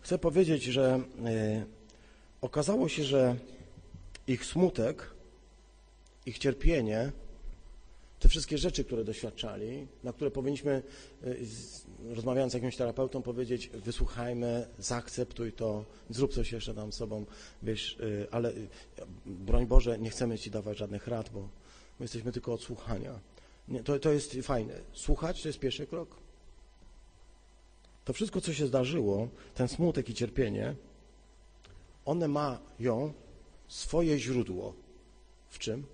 Speaker 1: Chcę powiedzieć, że y okazało się, że ich smutek, ich cierpienie, te wszystkie rzeczy, które doświadczali, na które powinniśmy, y, rozmawiając z jakimś terapeutą, powiedzieć, wysłuchajmy, zaakceptuj to, zrób coś jeszcze tam sobą, wiesz, y, ale y, broń Boże, nie chcemy Ci dawać żadnych rad, bo my jesteśmy tylko od słuchania. Nie, to, to jest fajne. Słuchać to jest pierwszy krok. To wszystko, co się zdarzyło, ten smutek i cierpienie, one mają swoje źródło. W czym?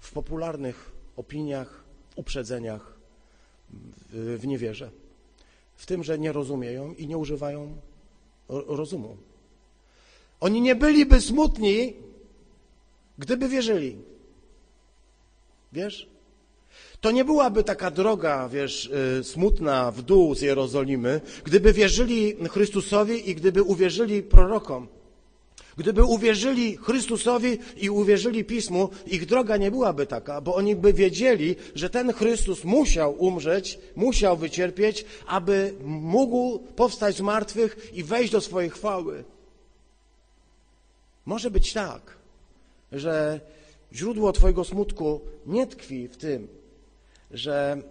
Speaker 1: W popularnych opiniach, uprzedzeniach, w, niewierze. W tym, że nie rozumieją i nie używają rozumu. Oni nie byliby smutni, gdyby wierzyli. Wiesz? To nie byłaby taka droga, wiesz, y, smutna w dół z Jerozolimy, gdyby wierzyli Chrystusowi i gdyby uwierzyli prorokom. Gdyby uwierzyli Chrystusowi i uwierzyli Pismu, ich droga nie byłaby taka, bo oni by wiedzieli, że ten Chrystus musiał umrzeć, musiał wycierpieć, aby mógł powstać z martwych i wejść do swojej chwały. Może być tak, że źródło Twojego smutku nie tkwi w tym, że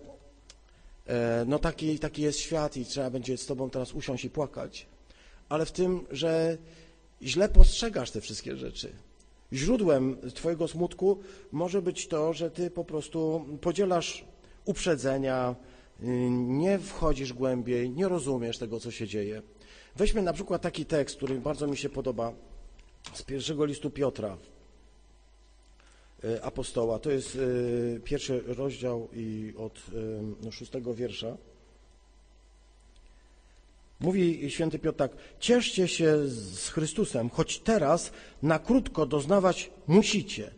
Speaker 1: e, no taki, taki jest świat i trzeba będzie z Tobą teraz usiąść i płakać, ale w tym, że źle postrzegasz te wszystkie rzeczy. Źródłem Twojego smutku może być to, że Ty po prostu podzielasz uprzedzenia, y, nie wchodzisz głębiej, nie rozumiesz tego, co się dzieje. Weźmy na przykład taki tekst, który bardzo mi się podoba, z pierwszego listu Piotra, E, apostoła. To jest e, pierwszy rozdział i od szóstego wiersza. Mówi święty Piotr tak, cieszcie się z Chrystusem, choć teraz na krótko doznawać musicie.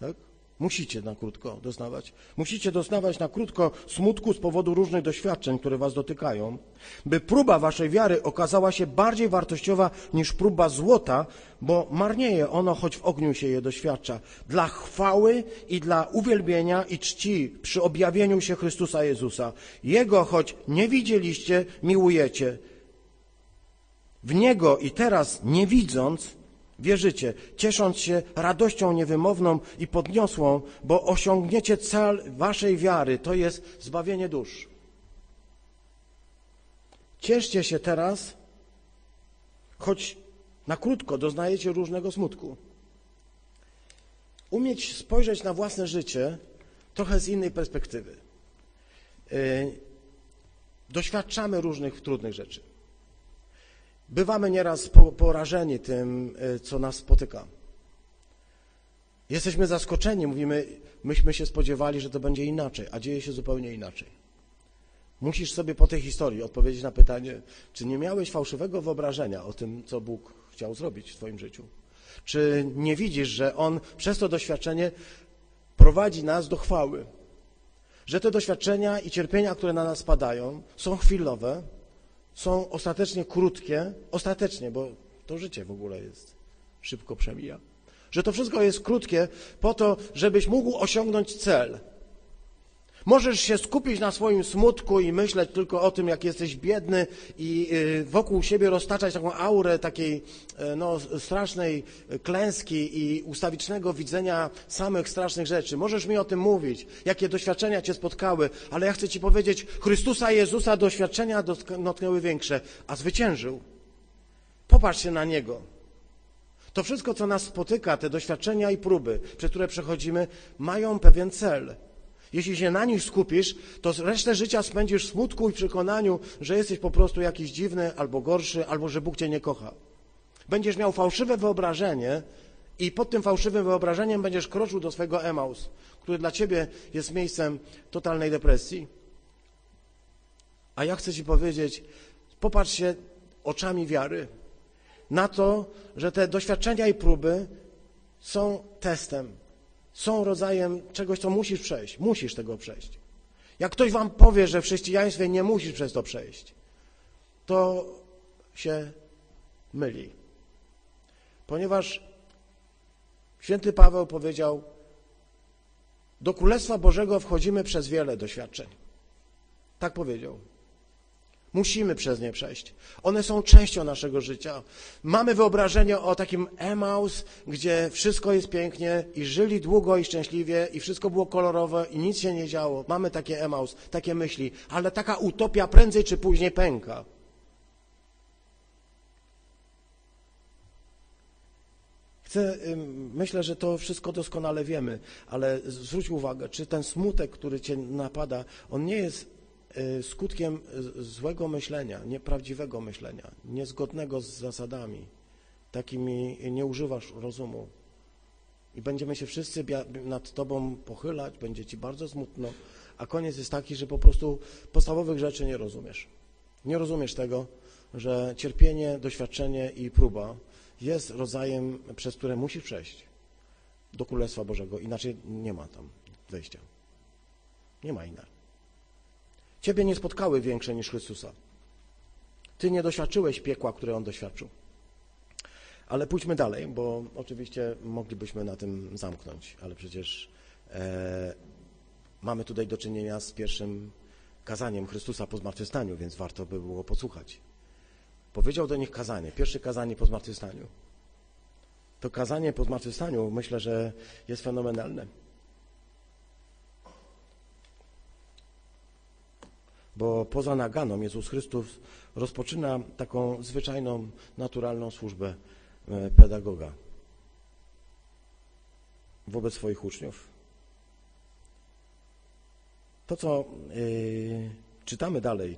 Speaker 1: Tak? Musicie na krótko doznawać. Musicie doznawać na krótko smutku z powodu różnych doświadczeń, które was dotykają, by próba waszej wiary okazała się bardziej wartościowa niż próba złota, bo marnieje ono, choć w ogniu się je doświadcza. Dla chwały i dla uwielbienia i czci przy objawieniu się Chrystusa Jezusa. Jego, choć nie widzieliście, miłujecie. W Niego i teraz nie widząc, wierzycie, ciesząc się radością niewymowną i podniosłą, bo osiągniecie cel waszej wiary, to jest zbawienie dusz. Cieszcie się teraz, choć na krótko doznajecie różnego smutku. Umieć spojrzeć na własne życie trochę z innej perspektywy. Y, doświadczamy różnych trudnych rzeczy. Bywamy nieraz porażeni tym, e, co nas spotyka. Jesteśmy zaskoczeni, mówimy, myśmy się spodziewali, że to będzie inaczej, a dzieje się zupełnie inaczej. Musisz sobie po tej historii odpowiedzieć na pytanie, czy nie miałeś fałszywego wyobrażenia o tym, co Bóg chciał zrobić w Twoim życiu? Czy nie widzisz, że On przez to doświadczenie prowadzi nas do chwały? Że te doświadczenia i cierpienia, które na nas spadają, są chwilowe, są ostatecznie krótkie, ostatecznie, bo to życie w ogóle jest, szybko przemija, że to wszystko jest krótkie po to, żebyś mógł osiągnąć cel, Możesz się skupić na swoim smutku i myśleć tylko o tym, jak jesteś biedny i y, wokół siebie roztaczać taką aurę takiej y, no, strasznej klęski i ustawicznego widzenia samych strasznych rzeczy. Możesz mi o tym mówić, jakie doświadczenia cię spotkały, ale ja chcę ci powiedzieć, Chrystusa Jezusa doświadczenia dotknęły większe, a zwyciężył. Popatrz się na Niego. To wszystko, co nas spotyka, te doświadczenia i próby, przez które przechodzimy, mają pewien cel – jeśli się na nich skupisz, to resztę życia spędzisz w smutku i przekonaniu, że jesteś po prostu jakiś dziwny albo gorszy, albo że Bóg cię nie kocha. Będziesz miał fałszywe wyobrażenie i pod tym fałszywym wyobrażeniem będziesz kroczył do swojego Emaus, który dla ciebie jest miejscem totalnej depresji. A ja chcę ci powiedzieć, popatrz się oczami wiary na to, że te doświadczenia i próby są testem, są rodzajem czegoś, co musisz przejść. Musisz tego przejść. Jak ktoś wam powie, że w chrześcijaństwie nie musisz przez to przejść, to się myli. Ponieważ święty Paweł powiedział, do Królestwa Bożego wchodzimy przez wiele doświadczeń. Tak powiedział. Musimy przez nie przejść. One są częścią naszego życia. Mamy wyobrażenie o takim Emaus, gdzie wszystko jest pięknie i żyli długo i szczęśliwie i wszystko było kolorowe i nic się nie działo. Mamy takie Emaus, takie myśli, ale taka utopia prędzej czy później pęka. Chcę, myślę, że to wszystko doskonale wiemy, ale zwróć uwagę, czy ten smutek, który cię napada, on nie jest skutkiem złego myślenia, nieprawdziwego myślenia, niezgodnego z zasadami. Takimi nie używasz rozumu. I będziemy się wszyscy nad Tobą pochylać, będzie Ci bardzo smutno, a koniec jest taki, że po prostu podstawowych rzeczy nie rozumiesz. Nie rozumiesz tego, że cierpienie, doświadczenie i próba jest rodzajem, przez które musisz przejść do Królestwa Bożego. Inaczej nie ma tam wejścia. Nie ma inaczej. Ciebie nie spotkały większe niż Chrystusa. Ty nie doświadczyłeś piekła, które On doświadczył. Ale pójdźmy dalej, bo oczywiście moglibyśmy na tym zamknąć, ale przecież e, mamy tutaj do czynienia z pierwszym kazaniem Chrystusa po zmartwychwstaniu, więc warto by było posłuchać. Powiedział do nich kazanie, pierwsze kazanie po zmartwychwstaniu. To kazanie po zmartwychwstaniu myślę, że jest fenomenalne. Bo poza naganą Jezus Chrystus rozpoczyna taką zwyczajną, naturalną służbę e, pedagoga wobec swoich uczniów. To, co yy, czytamy dalej,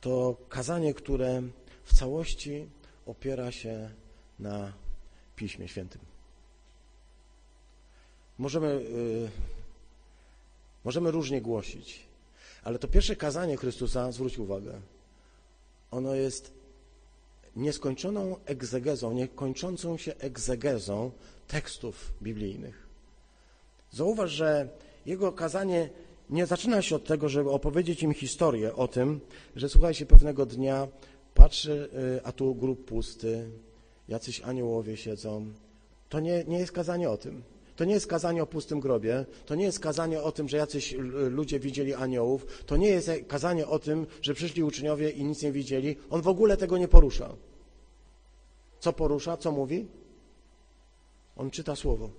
Speaker 1: to kazanie, które w całości opiera się na Piśmie Świętym. Możemy yy, Możemy różnie głosić, ale to pierwsze kazanie Chrystusa, zwróć uwagę, ono jest nieskończoną egzegezą, niekończącą się egzegezą tekstów biblijnych. Zauważ, że jego kazanie nie zaczyna się od tego, żeby opowiedzieć im historię o tym, że słuchajcie, pewnego dnia patrzy, y, a tu grób pusty, jacyś aniołowie siedzą. To nie, nie jest kazanie o tym. To nie jest kazanie o pustym grobie, to nie jest kazanie o tym, że jacyś ludzie widzieli aniołów, to nie jest kazanie o tym, że przyszli uczniowie i nic nie widzieli. On w ogóle tego nie porusza. Co porusza? Co mówi? On czyta słowo.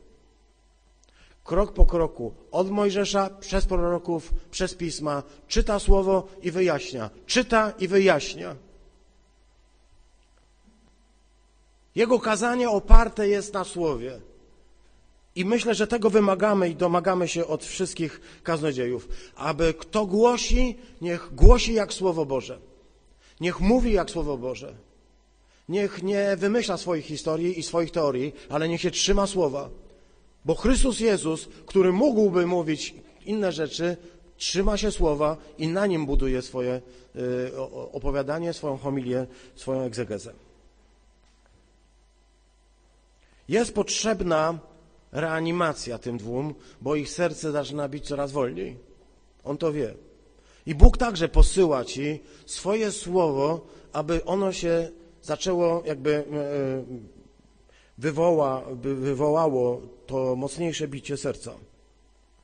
Speaker 1: Krok po kroku, od Mojżesza, przez proroków, przez pisma, czyta słowo i wyjaśnia. Czyta i wyjaśnia. Jego kazanie oparte jest na słowie. I myślę, że tego wymagamy i domagamy się od wszystkich kaznodziejów, aby kto głosi, niech głosi jak Słowo Boże. Niech mówi jak Słowo Boże. Niech nie wymyśla swoich historii i swoich teorii, ale niech się trzyma słowa. Bo Chrystus Jezus, który mógłby mówić inne rzeczy, trzyma się słowa i na nim buduje swoje y, opowiadanie, swoją homilię, swoją egzegezę. Jest potrzebna reanimacja tym dwóm, bo ich serce zaczyna bić coraz wolniej. On to wie. I Bóg także posyła ci swoje słowo, aby ono się zaczęło jakby e, wywoła, by wywołało to mocniejsze bicie serca.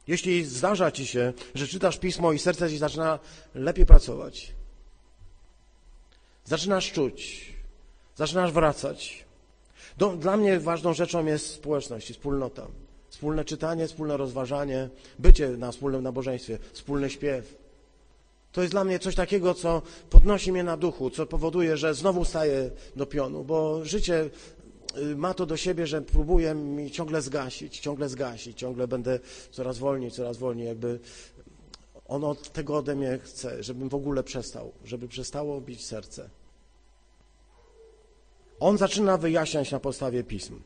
Speaker 1: Jeśli zdarza ci się, że czytasz pismo i serce ci zaczyna lepiej pracować, zaczynasz czuć, zaczynasz wracać. Dla mnie ważną rzeczą jest społeczność i wspólnota. Wspólne czytanie, wspólne rozważanie, bycie na wspólnym nabożeństwie, wspólny śpiew. To jest dla mnie coś takiego, co podnosi mnie na duchu, co powoduje, że znowu staję do pionu, bo życie y, ma to do siebie, że próbuje mi ciągle zgasić, ciągle zgasić, ciągle będę coraz wolniej, coraz wolniej, jakby ono tego ode mnie chce, żebym w ogóle przestał, żeby przestało bić serce. On zaczyna wyjaśniać na podstawie pism.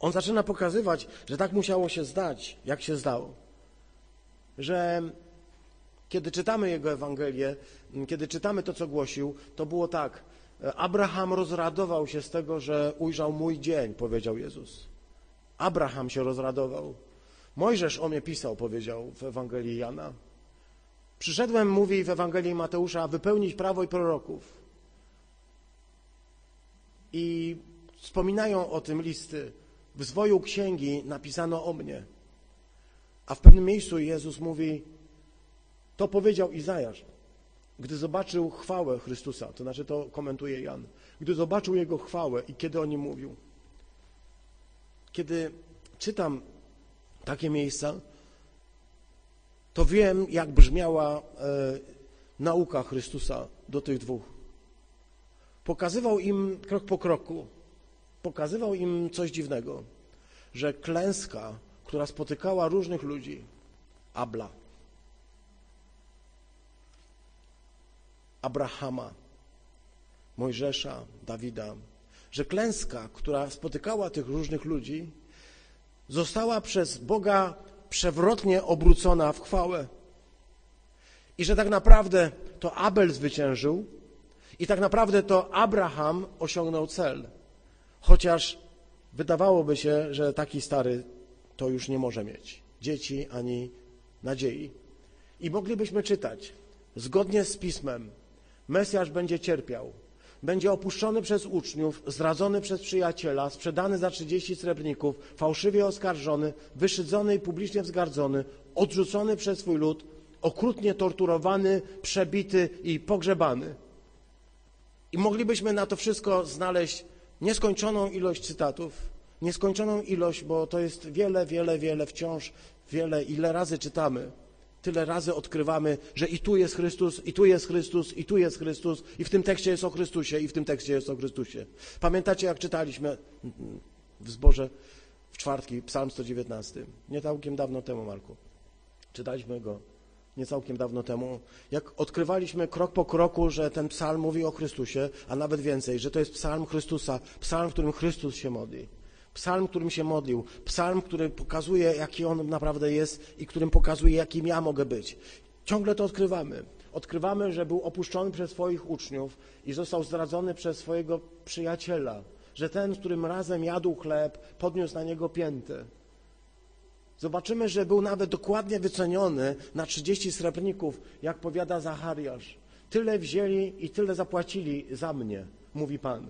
Speaker 1: On zaczyna pokazywać, że tak musiało się zdać, jak się zdało. Że kiedy czytamy Jego Ewangelię, kiedy czytamy to, co głosił, to było tak. Abraham rozradował się z tego, że ujrzał mój dzień, powiedział Jezus. Abraham się rozradował. Mojżesz o mnie pisał, powiedział w Ewangelii Jana. Przyszedłem, mówi w Ewangelii Mateusza, wypełnić prawo i proroków. I wspominają o tym listy. W zwoju księgi napisano o mnie. A w pewnym miejscu Jezus mówi, to powiedział Izajasz, gdy zobaczył chwałę Chrystusa, to znaczy to komentuje Jan, gdy zobaczył Jego chwałę i kiedy o nim mówił. Kiedy czytam takie miejsca, to wiem, jak brzmiała e, nauka Chrystusa do tych dwóch. Pokazywał im krok po kroku, pokazywał im coś dziwnego, że klęska, która spotykała różnych ludzi, Abla, Abrahama, Mojżesza, Dawida, że klęska, która spotykała tych różnych ludzi, została przez Boga przewrotnie obrócona w chwałę. I że tak naprawdę to Abel zwyciężył i tak naprawdę to Abraham osiągnął cel. Chociaż wydawałoby się, że taki stary to już nie może mieć dzieci ani nadziei. I moglibyśmy czytać, zgodnie z pismem, Mesjasz będzie cierpiał, będzie opuszczony przez uczniów, zdradzony przez przyjaciela, sprzedany za 30 srebrników, fałszywie oskarżony, wyszydzony i publicznie wzgardzony, odrzucony przez swój lud, okrutnie torturowany, przebity i pogrzebany. I moglibyśmy na to wszystko znaleźć nieskończoną ilość cytatów, nieskończoną ilość, bo to jest wiele, wiele, wiele wciąż, wiele, ile razy czytamy tyle razy odkrywamy, że i tu jest Chrystus, i tu jest Chrystus, i tu jest Chrystus, i w tym tekście jest o Chrystusie, i w tym tekście jest o Chrystusie. Pamiętacie, jak czytaliśmy w zborze w czwartki, psalm 119, nie całkiem dawno temu, Marku. Czytaliśmy go nie całkiem dawno temu, jak odkrywaliśmy krok po kroku, że ten psalm mówi o Chrystusie, a nawet więcej, że to jest psalm Chrystusa, psalm, w którym Chrystus się modli. Psalm, którym się modlił, psalm, który pokazuje, jaki on naprawdę jest i którym pokazuje, jakim ja mogę być. Ciągle to odkrywamy. Odkrywamy, że był opuszczony przez swoich uczniów i został zdradzony przez swojego przyjaciela, że ten, z którym razem jadł chleb, podniósł na niego piętę. Zobaczymy, że był nawet dokładnie wyceniony na 30 srebrników, jak powiada Zachariasz. Tyle wzięli i tyle zapłacili za mnie, mówi Pan.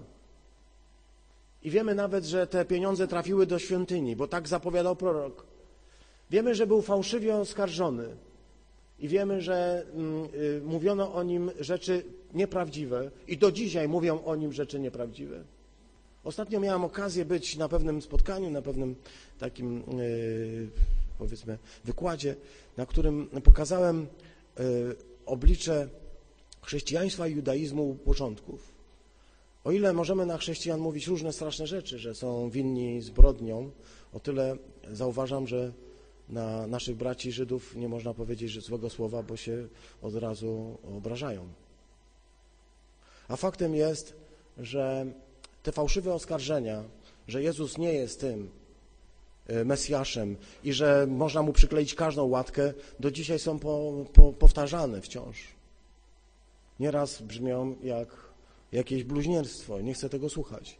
Speaker 1: I wiemy nawet, że te pieniądze trafiły do świątyni, bo tak zapowiadał prorok. Wiemy, że był fałszywie oskarżony. I wiemy, że mm, y, mówiono o nim rzeczy nieprawdziwe i do dzisiaj mówią o nim rzeczy nieprawdziwe. Ostatnio miałem okazję być na pewnym spotkaniu, na pewnym takim, y, powiedzmy, wykładzie, na którym pokazałem y, oblicze chrześcijaństwa i judaizmu początków. O ile możemy na chrześcijan mówić różne straszne rzeczy, że są winni zbrodnią, o tyle zauważam, że na naszych braci Żydów nie można powiedzieć złego słowa, bo się od razu obrażają. A faktem jest, że te fałszywe oskarżenia, że Jezus nie jest tym e, Mesjaszem i że można mu przykleić każdą łatkę, do dzisiaj są po, po, powtarzane wciąż. Nieraz brzmią jak jakieś bluźnierstwo, nie chcę tego słuchać.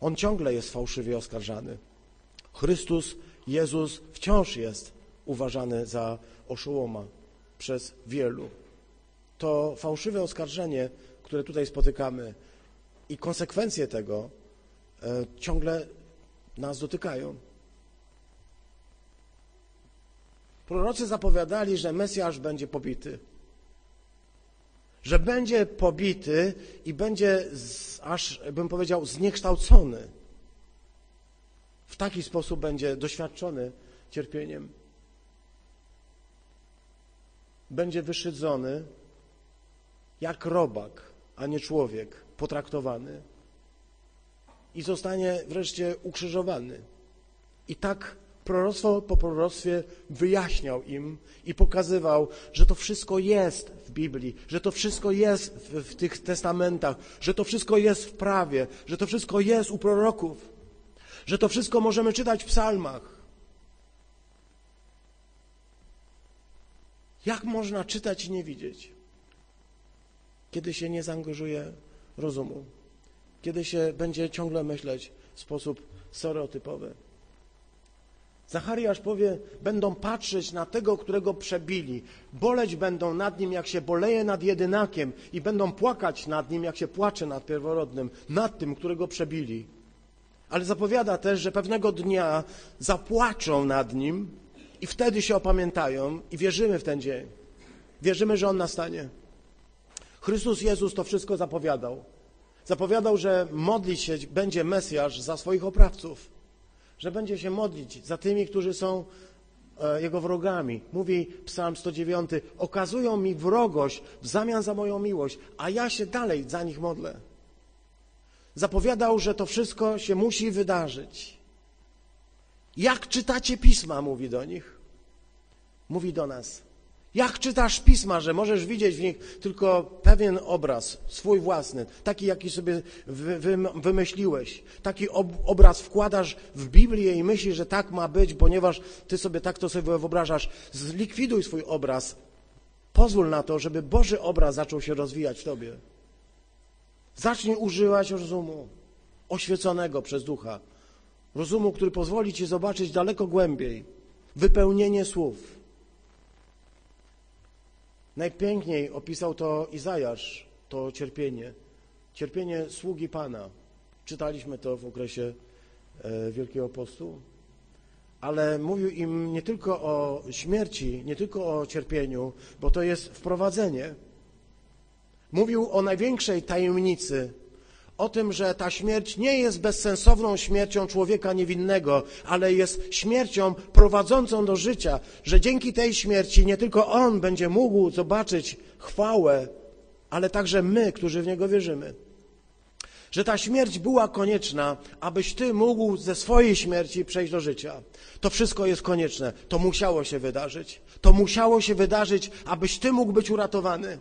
Speaker 1: On ciągle jest fałszywie oskarżany. Chrystus, Jezus wciąż jest uważany za oszołoma przez wielu. To fałszywe oskarżenie, które tutaj spotykamy i konsekwencje tego e, ciągle nas dotykają. Prorocy zapowiadali, że Mesjasz będzie pobity. Że będzie pobity i będzie, z, aż bym powiedział, zniekształcony. W taki sposób będzie doświadczony cierpieniem. Będzie wyszydzony jak robak, a nie człowiek, potraktowany. I zostanie wreszcie ukrzyżowany. I tak proroctwo po proroctwie wyjaśniał im i pokazywał, że to wszystko jest w Biblii, że to wszystko jest w, w, tych testamentach, że to wszystko jest w prawie, że to wszystko jest u proroków, że to wszystko możemy czytać w psalmach. Jak można czytać i nie widzieć, kiedy się nie zaangażuje rozumu, kiedy się będzie ciągle myśleć w sposób stereotypowy? Zachariasz powie, będą patrzeć na tego, którego przebili, boleć będą nad nim, jak się boleje nad jedynakiem i będą płakać nad nim, jak się płacze nad pierworodnym, nad tym, którego przebili. Ale zapowiada też, że pewnego dnia zapłaczą nad nim i wtedy się opamiętają i wierzymy w ten dzień. Wierzymy, że on nastanie. Chrystus Jezus to wszystko zapowiadał. Zapowiadał, że modlić się będzie Mesjasz za swoich oprawców że będzie się modlić za tymi, którzy są e, jego wrogami. Mówi Psalm 109, okazują mi wrogość w zamian za moją miłość, a ja się dalej za nich modlę. Zapowiadał, że to wszystko się musi wydarzyć. Jak czytacie pisma, mówi do nich. Mówi do nas. Jak czytasz pisma, że możesz widzieć w nich tylko pewien obraz, swój własny, taki, jaki sobie wy, wy, wymyśliłeś. Taki ob, obraz wkładasz w Biblię i myślisz, że tak ma być, ponieważ ty sobie tak to sobie wyobrażasz. Zlikwiduj swój obraz. Pozwól na to, żeby Boży obraz zaczął się rozwijać w tobie. Zacznij używać rozumu oświeconego przez ducha. Rozumu, który pozwoli ci zobaczyć daleko głębiej. Wypełnienie słów Najpiękniej opisał to Izajasz, to cierpienie. Cierpienie sługi Pana. Czytaliśmy to w okresie e, Wielkiego Postu. Ale mówił im nie tylko o śmierci, nie tylko o cierpieniu, bo to jest wprowadzenie. Mówił o największej tajemnicy o tym, że ta śmierć nie jest bezsensowną śmiercią człowieka niewinnego, ale jest śmiercią prowadzącą do życia, że dzięki tej śmierci nie tylko on będzie mógł zobaczyć chwałę, ale także my, którzy w niego wierzymy. Że ta śmierć była konieczna, abyś ty mógł ze swojej śmierci przejść do życia. To wszystko jest konieczne. To musiało się wydarzyć. To musiało się wydarzyć, abyś ty mógł być uratowany.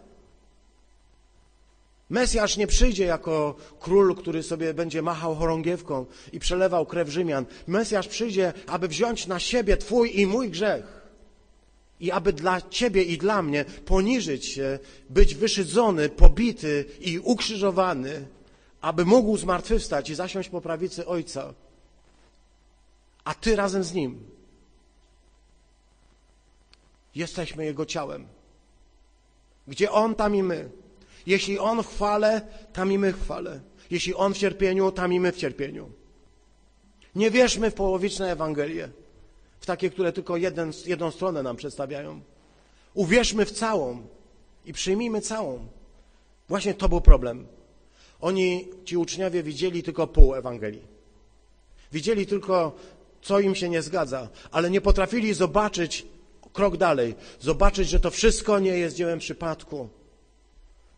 Speaker 1: Mesjasz nie przyjdzie jako król, który sobie będzie machał chorągiewką i przelewał krew Rzymian. Mesjasz przyjdzie, aby wziąć na siebie Twój i mój grzech. I aby dla Ciebie i dla mnie poniżyć się, być wyszydzony, pobity i ukrzyżowany, aby mógł zmartwychwstać i zasiąść po prawicy Ojca. A Ty razem z Nim. Jesteśmy Jego ciałem. Gdzie On, tam i my. Jeśli On w chwale, tam i my w chwale. Jeśli On w cierpieniu, tam i my w cierpieniu. Nie wierzmy w połowiczne Ewangelie, w takie, które tylko jeden, jedną stronę nam przedstawiają. Uwierzmy w całą i przyjmijmy całą. Właśnie to był problem. Oni, ci uczniowie, widzieli tylko pół Ewangelii. Widzieli tylko, co im się nie zgadza, ale nie potrafili zobaczyć krok dalej, zobaczyć, że to wszystko nie jest dziełem przypadku,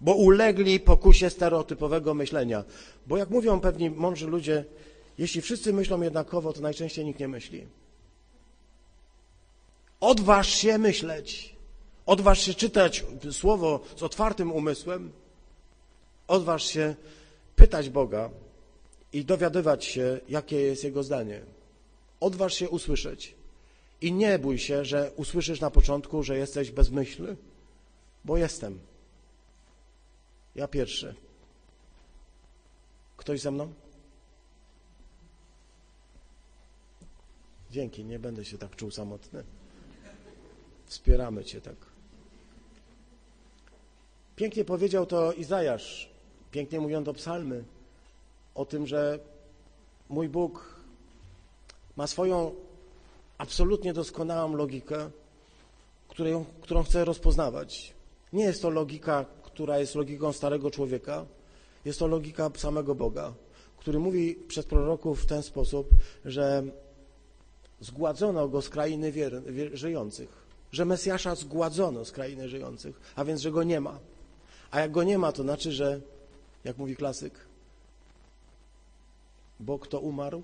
Speaker 1: bo ulegli pokusie stereotypowego myślenia. Bo jak mówią pewni mądrzy ludzie, jeśli wszyscy myślą jednakowo, to najczęściej nikt nie myśli. Odważ się myśleć. Odważ się czytać słowo z otwartym umysłem. Odważ się pytać Boga i dowiadywać się, jakie jest Jego zdanie. Odważ się usłyszeć. I nie bój się, że usłyszysz na początku, że jesteś bezmyślny, bo jestem. Ja pierwszy. Ktoś ze mną? Dzięki, nie będę się tak czuł samotny. Wspieramy Cię tak. Pięknie powiedział to Izajasz, pięknie mówiąc o psalmy, o tym, że mój Bóg ma swoją absolutnie doskonałą logikę którą, chcę rozpoznawać. Nie jest to logika, która jest logiką starego człowieka, jest to logika samego Boga, który mówi przez proroków w ten sposób, że zgładzono go z krainy wier, wier, żyjących, że Mesjasza zgładzono z krainy żyjących, a więc, że go nie ma. A jak go nie ma, to znaczy, że, jak mówi klasyk, bo kto umarł,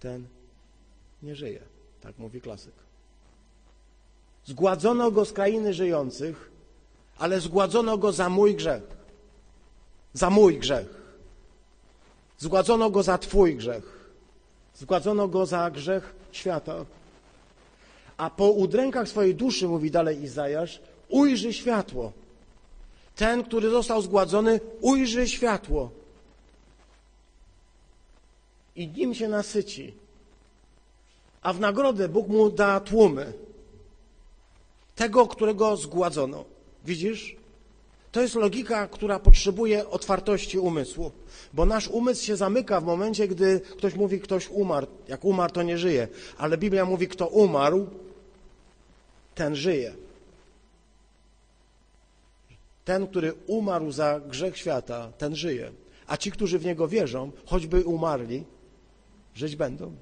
Speaker 1: ten nie żyje. Tak mówi klasyk. Zgładzono go z krainy żyjących, ale zgładzono go za mój grzech. Za mój grzech. Zgładzono go za Twój grzech. Zgładzono go za grzech świata. A po udrękach swojej duszy, mówi dalej Izajasz, ujrzy światło. Ten, który został zgładzony, ujrzy światło. I nim się nasyci. A w nagrodę Bóg mu da tłumy. Tego, którego zgładzono. Widzisz? To jest logika, która potrzebuje otwartości umysłu, bo nasz umysł się zamyka w momencie, gdy ktoś mówi, ktoś umarł. Jak umarł, to nie żyje, ale Biblia mówi, kto umarł, ten żyje. Ten, który umarł za grzech świata, ten żyje. A ci, którzy w niego wierzą, choćby umarli, żyć będą.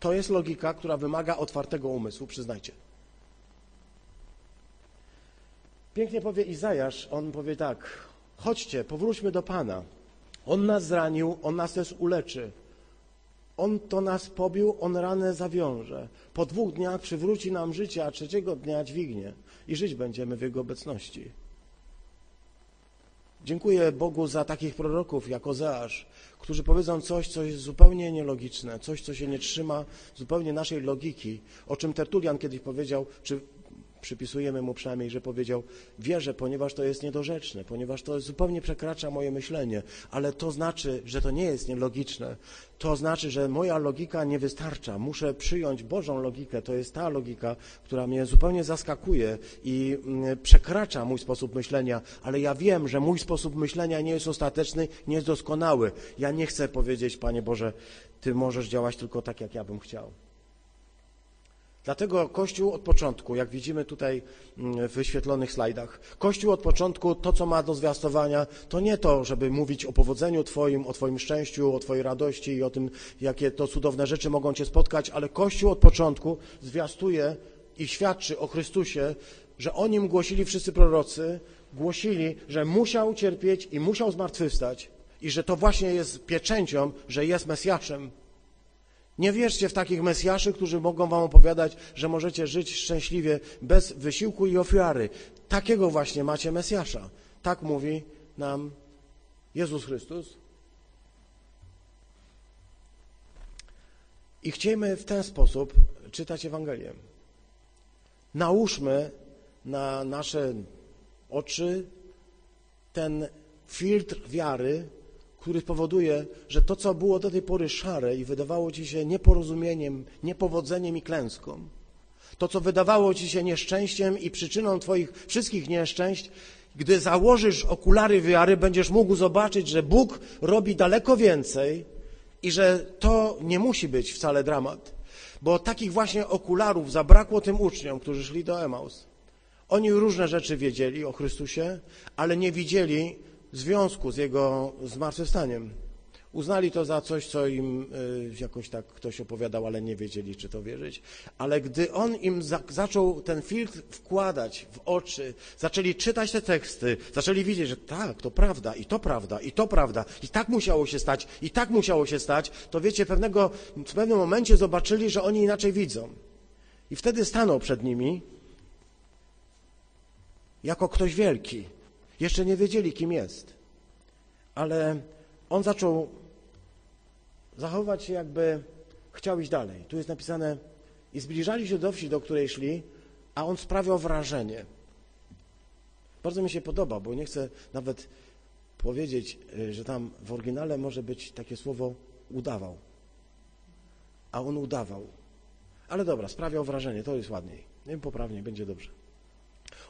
Speaker 1: To jest logika, która wymaga otwartego umysłu, przyznajcie. Pięknie powie Izajasz, on powie tak, chodźcie, powróćmy do Pana. On nas zranił, On nas też uleczy. On to nas pobił, On ranę zawiąże. Po dwóch dniach przywróci nam życie, a trzeciego dnia dźwignie i żyć będziemy w Jego obecności. Dziękuję Bogu za takich proroków jak Ozeasz, którzy powiedzą coś, co jest zupełnie nielogiczne, coś, co się nie trzyma zupełnie naszej logiki, o czym Tertulian kiedyś powiedział, czy przypisujemy mu przynajmniej, że powiedział, wierzę, ponieważ to jest niedorzeczne, ponieważ to zupełnie przekracza moje myślenie, ale to znaczy, że to nie jest nielogiczne. To znaczy, że moja logika nie wystarcza. Muszę przyjąć Bożą logikę. To jest ta logika, która mnie zupełnie zaskakuje i mm, przekracza mój sposób myślenia, ale ja wiem, że mój sposób myślenia nie jest ostateczny, nie jest doskonały. Ja nie chcę powiedzieć, Panie Boże, Ty możesz działać tylko tak, jak ja bym chciał. Dlatego Kościół od początku, jak widzimy tutaj mm, w wyświetlonych slajdach, Kościół od początku, to co ma do zwiastowania, to nie to, żeby mówić o powodzeniu Twoim, o Twoim szczęściu, o Twojej radości i o tym, jakie to cudowne rzeczy mogą Cię spotkać, ale Kościół od początku zwiastuje i świadczy o Chrystusie, że o Nim głosili wszyscy prorocy, głosili, że musiał cierpieć i musiał zmartwychwstać i że to właśnie jest pieczęcią, że jest Mesjaszem, nie wierzcie w takich Mesjaszy, którzy mogą wam opowiadać, że możecie żyć szczęśliwie bez wysiłku i ofiary. Takiego właśnie macie Mesjasza. Tak mówi nam Jezus Chrystus. I chciejmy w ten sposób czytać Ewangelię. Nałóżmy na nasze oczy ten filtr wiary, który spowoduje, że to, co było do tej pory szare i wydawało ci się nieporozumieniem, niepowodzeniem i klęską, to, co wydawało ci się nieszczęściem i przyczyną twoich wszystkich nieszczęść, gdy założysz okulary wiary, będziesz mógł zobaczyć, że Bóg robi daleko więcej i że to nie musi być wcale dramat. Bo takich właśnie okularów zabrakło tym uczniom, którzy szli do Emaus. Oni różne rzeczy wiedzieli o Chrystusie, ale nie widzieli związku z jego zmartwychwstaniem. Uznali to za coś, co im y, jakoś tak ktoś opowiadał, ale nie wiedzieli, czy to wierzyć. Ale gdy on im za, zaczął ten filtr wkładać w oczy, zaczęli czytać te teksty, zaczęli widzieć, że tak, to prawda, i to prawda, i to prawda, i tak musiało się stać, i tak musiało się stać, to wiecie, pewnego, w pewnym momencie zobaczyli, że oni inaczej widzą. I wtedy stanął przed nimi jako ktoś wielki, jeszcze nie wiedzieli, kim jest. Ale on zaczął zachowywać się, jakby chciał iść dalej. Tu jest napisane, i zbliżali się do wsi, do której szli, a on sprawiał wrażenie. Bardzo mi się podoba, bo nie chcę nawet powiedzieć, y, że tam w oryginale może być takie słowo udawał. A on udawał. Ale dobra, sprawiał wrażenie, to jest ładniej. Nie poprawnie, będzie dobrze.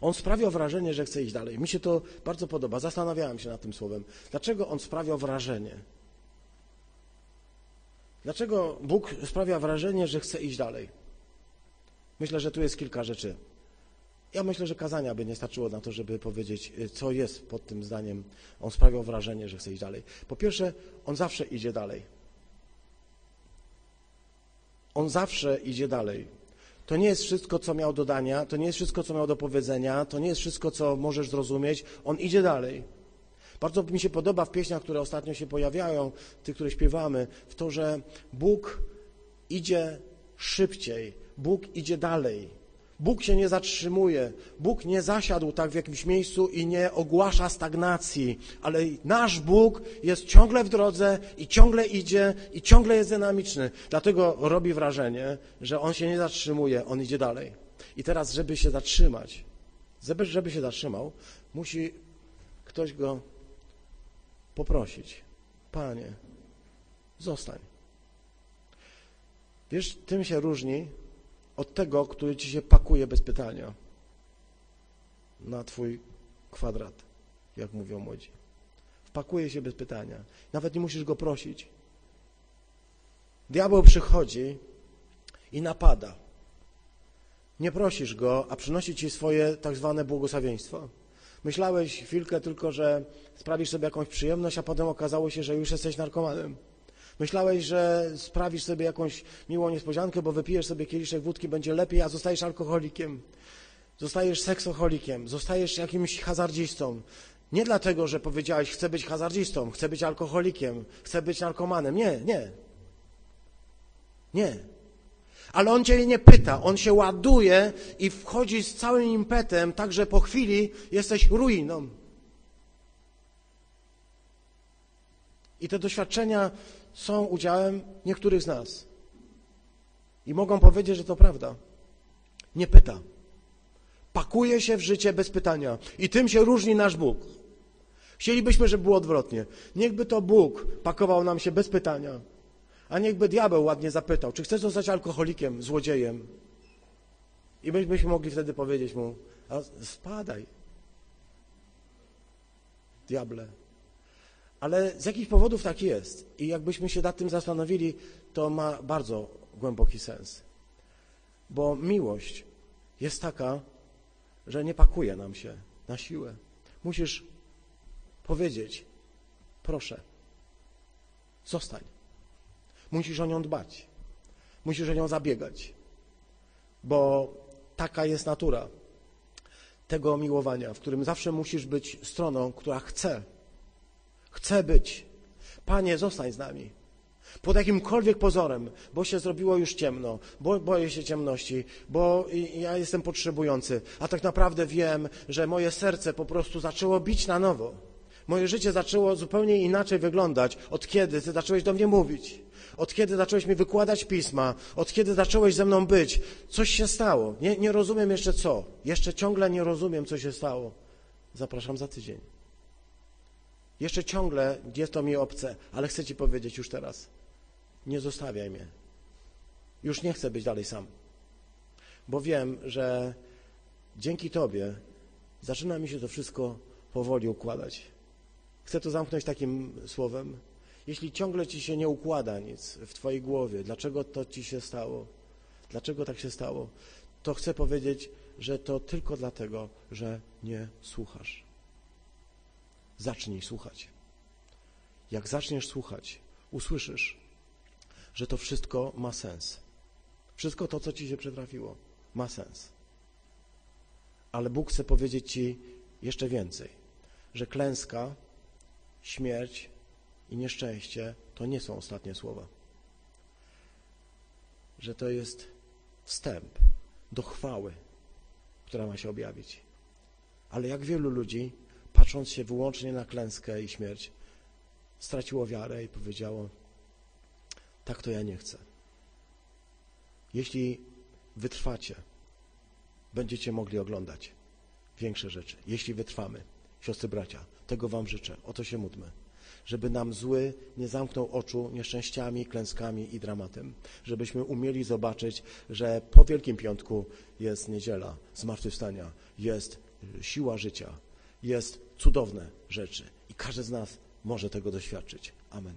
Speaker 1: On sprawiał wrażenie, że chce iść dalej. Mi się to bardzo podoba. Zastanawiałem się nad tym słowem. Dlaczego on sprawiał wrażenie? Dlaczego Bóg sprawia wrażenie, że chce iść dalej? Myślę, że tu jest kilka rzeczy. Ja myślę, że kazania by nie starczyło na to, żeby powiedzieć, y, co jest pod tym zdaniem. On sprawiał wrażenie, że chce iść dalej. Po pierwsze, on zawsze idzie dalej. On zawsze idzie dalej. To nie jest wszystko, co miał do dania, to nie jest wszystko, co miał do powiedzenia, to nie jest wszystko, co możesz zrozumieć. On idzie dalej. Bardzo mi się podoba w pieśniach, które ostatnio się pojawiają, tych, które śpiewamy, w to, że Bóg idzie szybciej, Bóg idzie dalej. Bóg się nie zatrzymuje, Bóg nie zasiadł tak w jakimś miejscu i nie ogłasza stagnacji, ale nasz Bóg jest ciągle w drodze i ciągle idzie i ciągle jest dynamiczny. Dlatego robi wrażenie, że On się nie zatrzymuje, On idzie dalej. I teraz, żeby się zatrzymać, żeby, żeby się zatrzymał, musi ktoś go poprosić. Panie, zostań. Wiesz, tym się różni od tego, który ci się pakuje bez pytania na twój kwadrat, jak mówią młodzi. Wpakuje się bez pytania. Nawet nie musisz go prosić. Diabeł przychodzi i napada. Nie prosisz go, a przynosi ci swoje tak zwane błogosławieństwo. Myślałeś chwilkę tylko, że sprawisz sobie jakąś przyjemność, a potem okazało się, że już jesteś narkomanem. Myślałeś, że sprawisz sobie jakąś miłą niespodziankę, bo wypijesz sobie kieliszek wódki, będzie lepiej, a zostajesz alkoholikiem. Zostajesz seksoholikiem, zostajesz jakimś hazardzistą. Nie dlatego, że powiedziałeś, chcę być hazardzistą, chcę być alkoholikiem, chcę być narkomanem. Nie, nie. Nie. Ale on cię nie pyta, on się ładuje i wchodzi z całym impetem, tak że po chwili jesteś ruiną. I te doświadczenia są udziałem niektórych z nas. I mogą powiedzieć, że to prawda. Nie pyta. Pakuje się w życie bez pytania. I tym się różni nasz Bóg. Chcielibyśmy, żeby było odwrotnie. Niechby to Bóg pakował nam się bez pytania. A niechby diabeł ładnie zapytał, czy chcesz zostać alkoholikiem, złodziejem? I byśmy mogli wtedy powiedzieć mu, a spadaj, diable. Ale z jakich powodów tak jest? I jakbyśmy się nad tym zastanowili, to ma bardzo głęboki sens. Bo miłość jest taka, że nie pakuje nam się na siłę. Musisz powiedzieć, proszę, zostań. Musisz o nią dbać. Musisz o nią zabiegać. Bo taka jest natura tego miłowania, w którym zawsze musisz być stroną, która chce Chcę być. Panie, zostań z nami. Pod jakimkolwiek pozorem, bo się zrobiło już ciemno, bo boję się ciemności, bo ja jestem potrzebujący, a tak naprawdę wiem, że moje serce po prostu zaczęło bić na nowo. Moje życie zaczęło zupełnie inaczej wyglądać, od kiedy Ty zacząłeś do mnie mówić, od kiedy zacząłeś mi wykładać pisma, od kiedy zacząłeś ze mną być. Coś się stało. Nie, nie rozumiem jeszcze co. Jeszcze ciągle nie rozumiem, co się stało. Zapraszam za tydzień. Jeszcze ciągle jest to mi obce, ale chcę Ci powiedzieć już teraz. Nie zostawiaj mnie. Już nie chcę być dalej sam. Bo wiem, że dzięki Tobie zaczyna mi się to wszystko powoli układać. Chcę to zamknąć takim słowem. Jeśli ciągle Ci się nie układa nic w Twojej głowie, dlaczego to Ci się stało, dlaczego tak się stało, to chcę powiedzieć, że to tylko dlatego, że nie słuchasz. Zacznij słuchać. Jak zaczniesz słuchać, usłyszysz, że to wszystko ma sens. Wszystko to, co ci się przytrafiło, ma sens. Ale Bóg chce powiedzieć ci jeszcze więcej, że klęska, śmierć i nieszczęście to nie są ostatnie słowa. Że to jest wstęp do chwały, która ma się objawić. Ale jak wielu ludzi patrząc się wyłącznie na klęskę i śmierć, straciło wiarę i powiedziało, tak to ja nie chcę. Jeśli wytrwacie, będziecie mogli oglądać większe rzeczy. Jeśli wytrwamy, siostry, bracia, tego wam życzę, o to się módlmy. Żeby nam zły nie zamknął oczu nieszczęściami, klęskami i dramatem. Żebyśmy umieli zobaczyć, że po Wielkim Piątku jest niedziela zmartwychwstania, jest siła życia, jest cudowne rzeczy i każdy z nas może tego doświadczyć. Amen.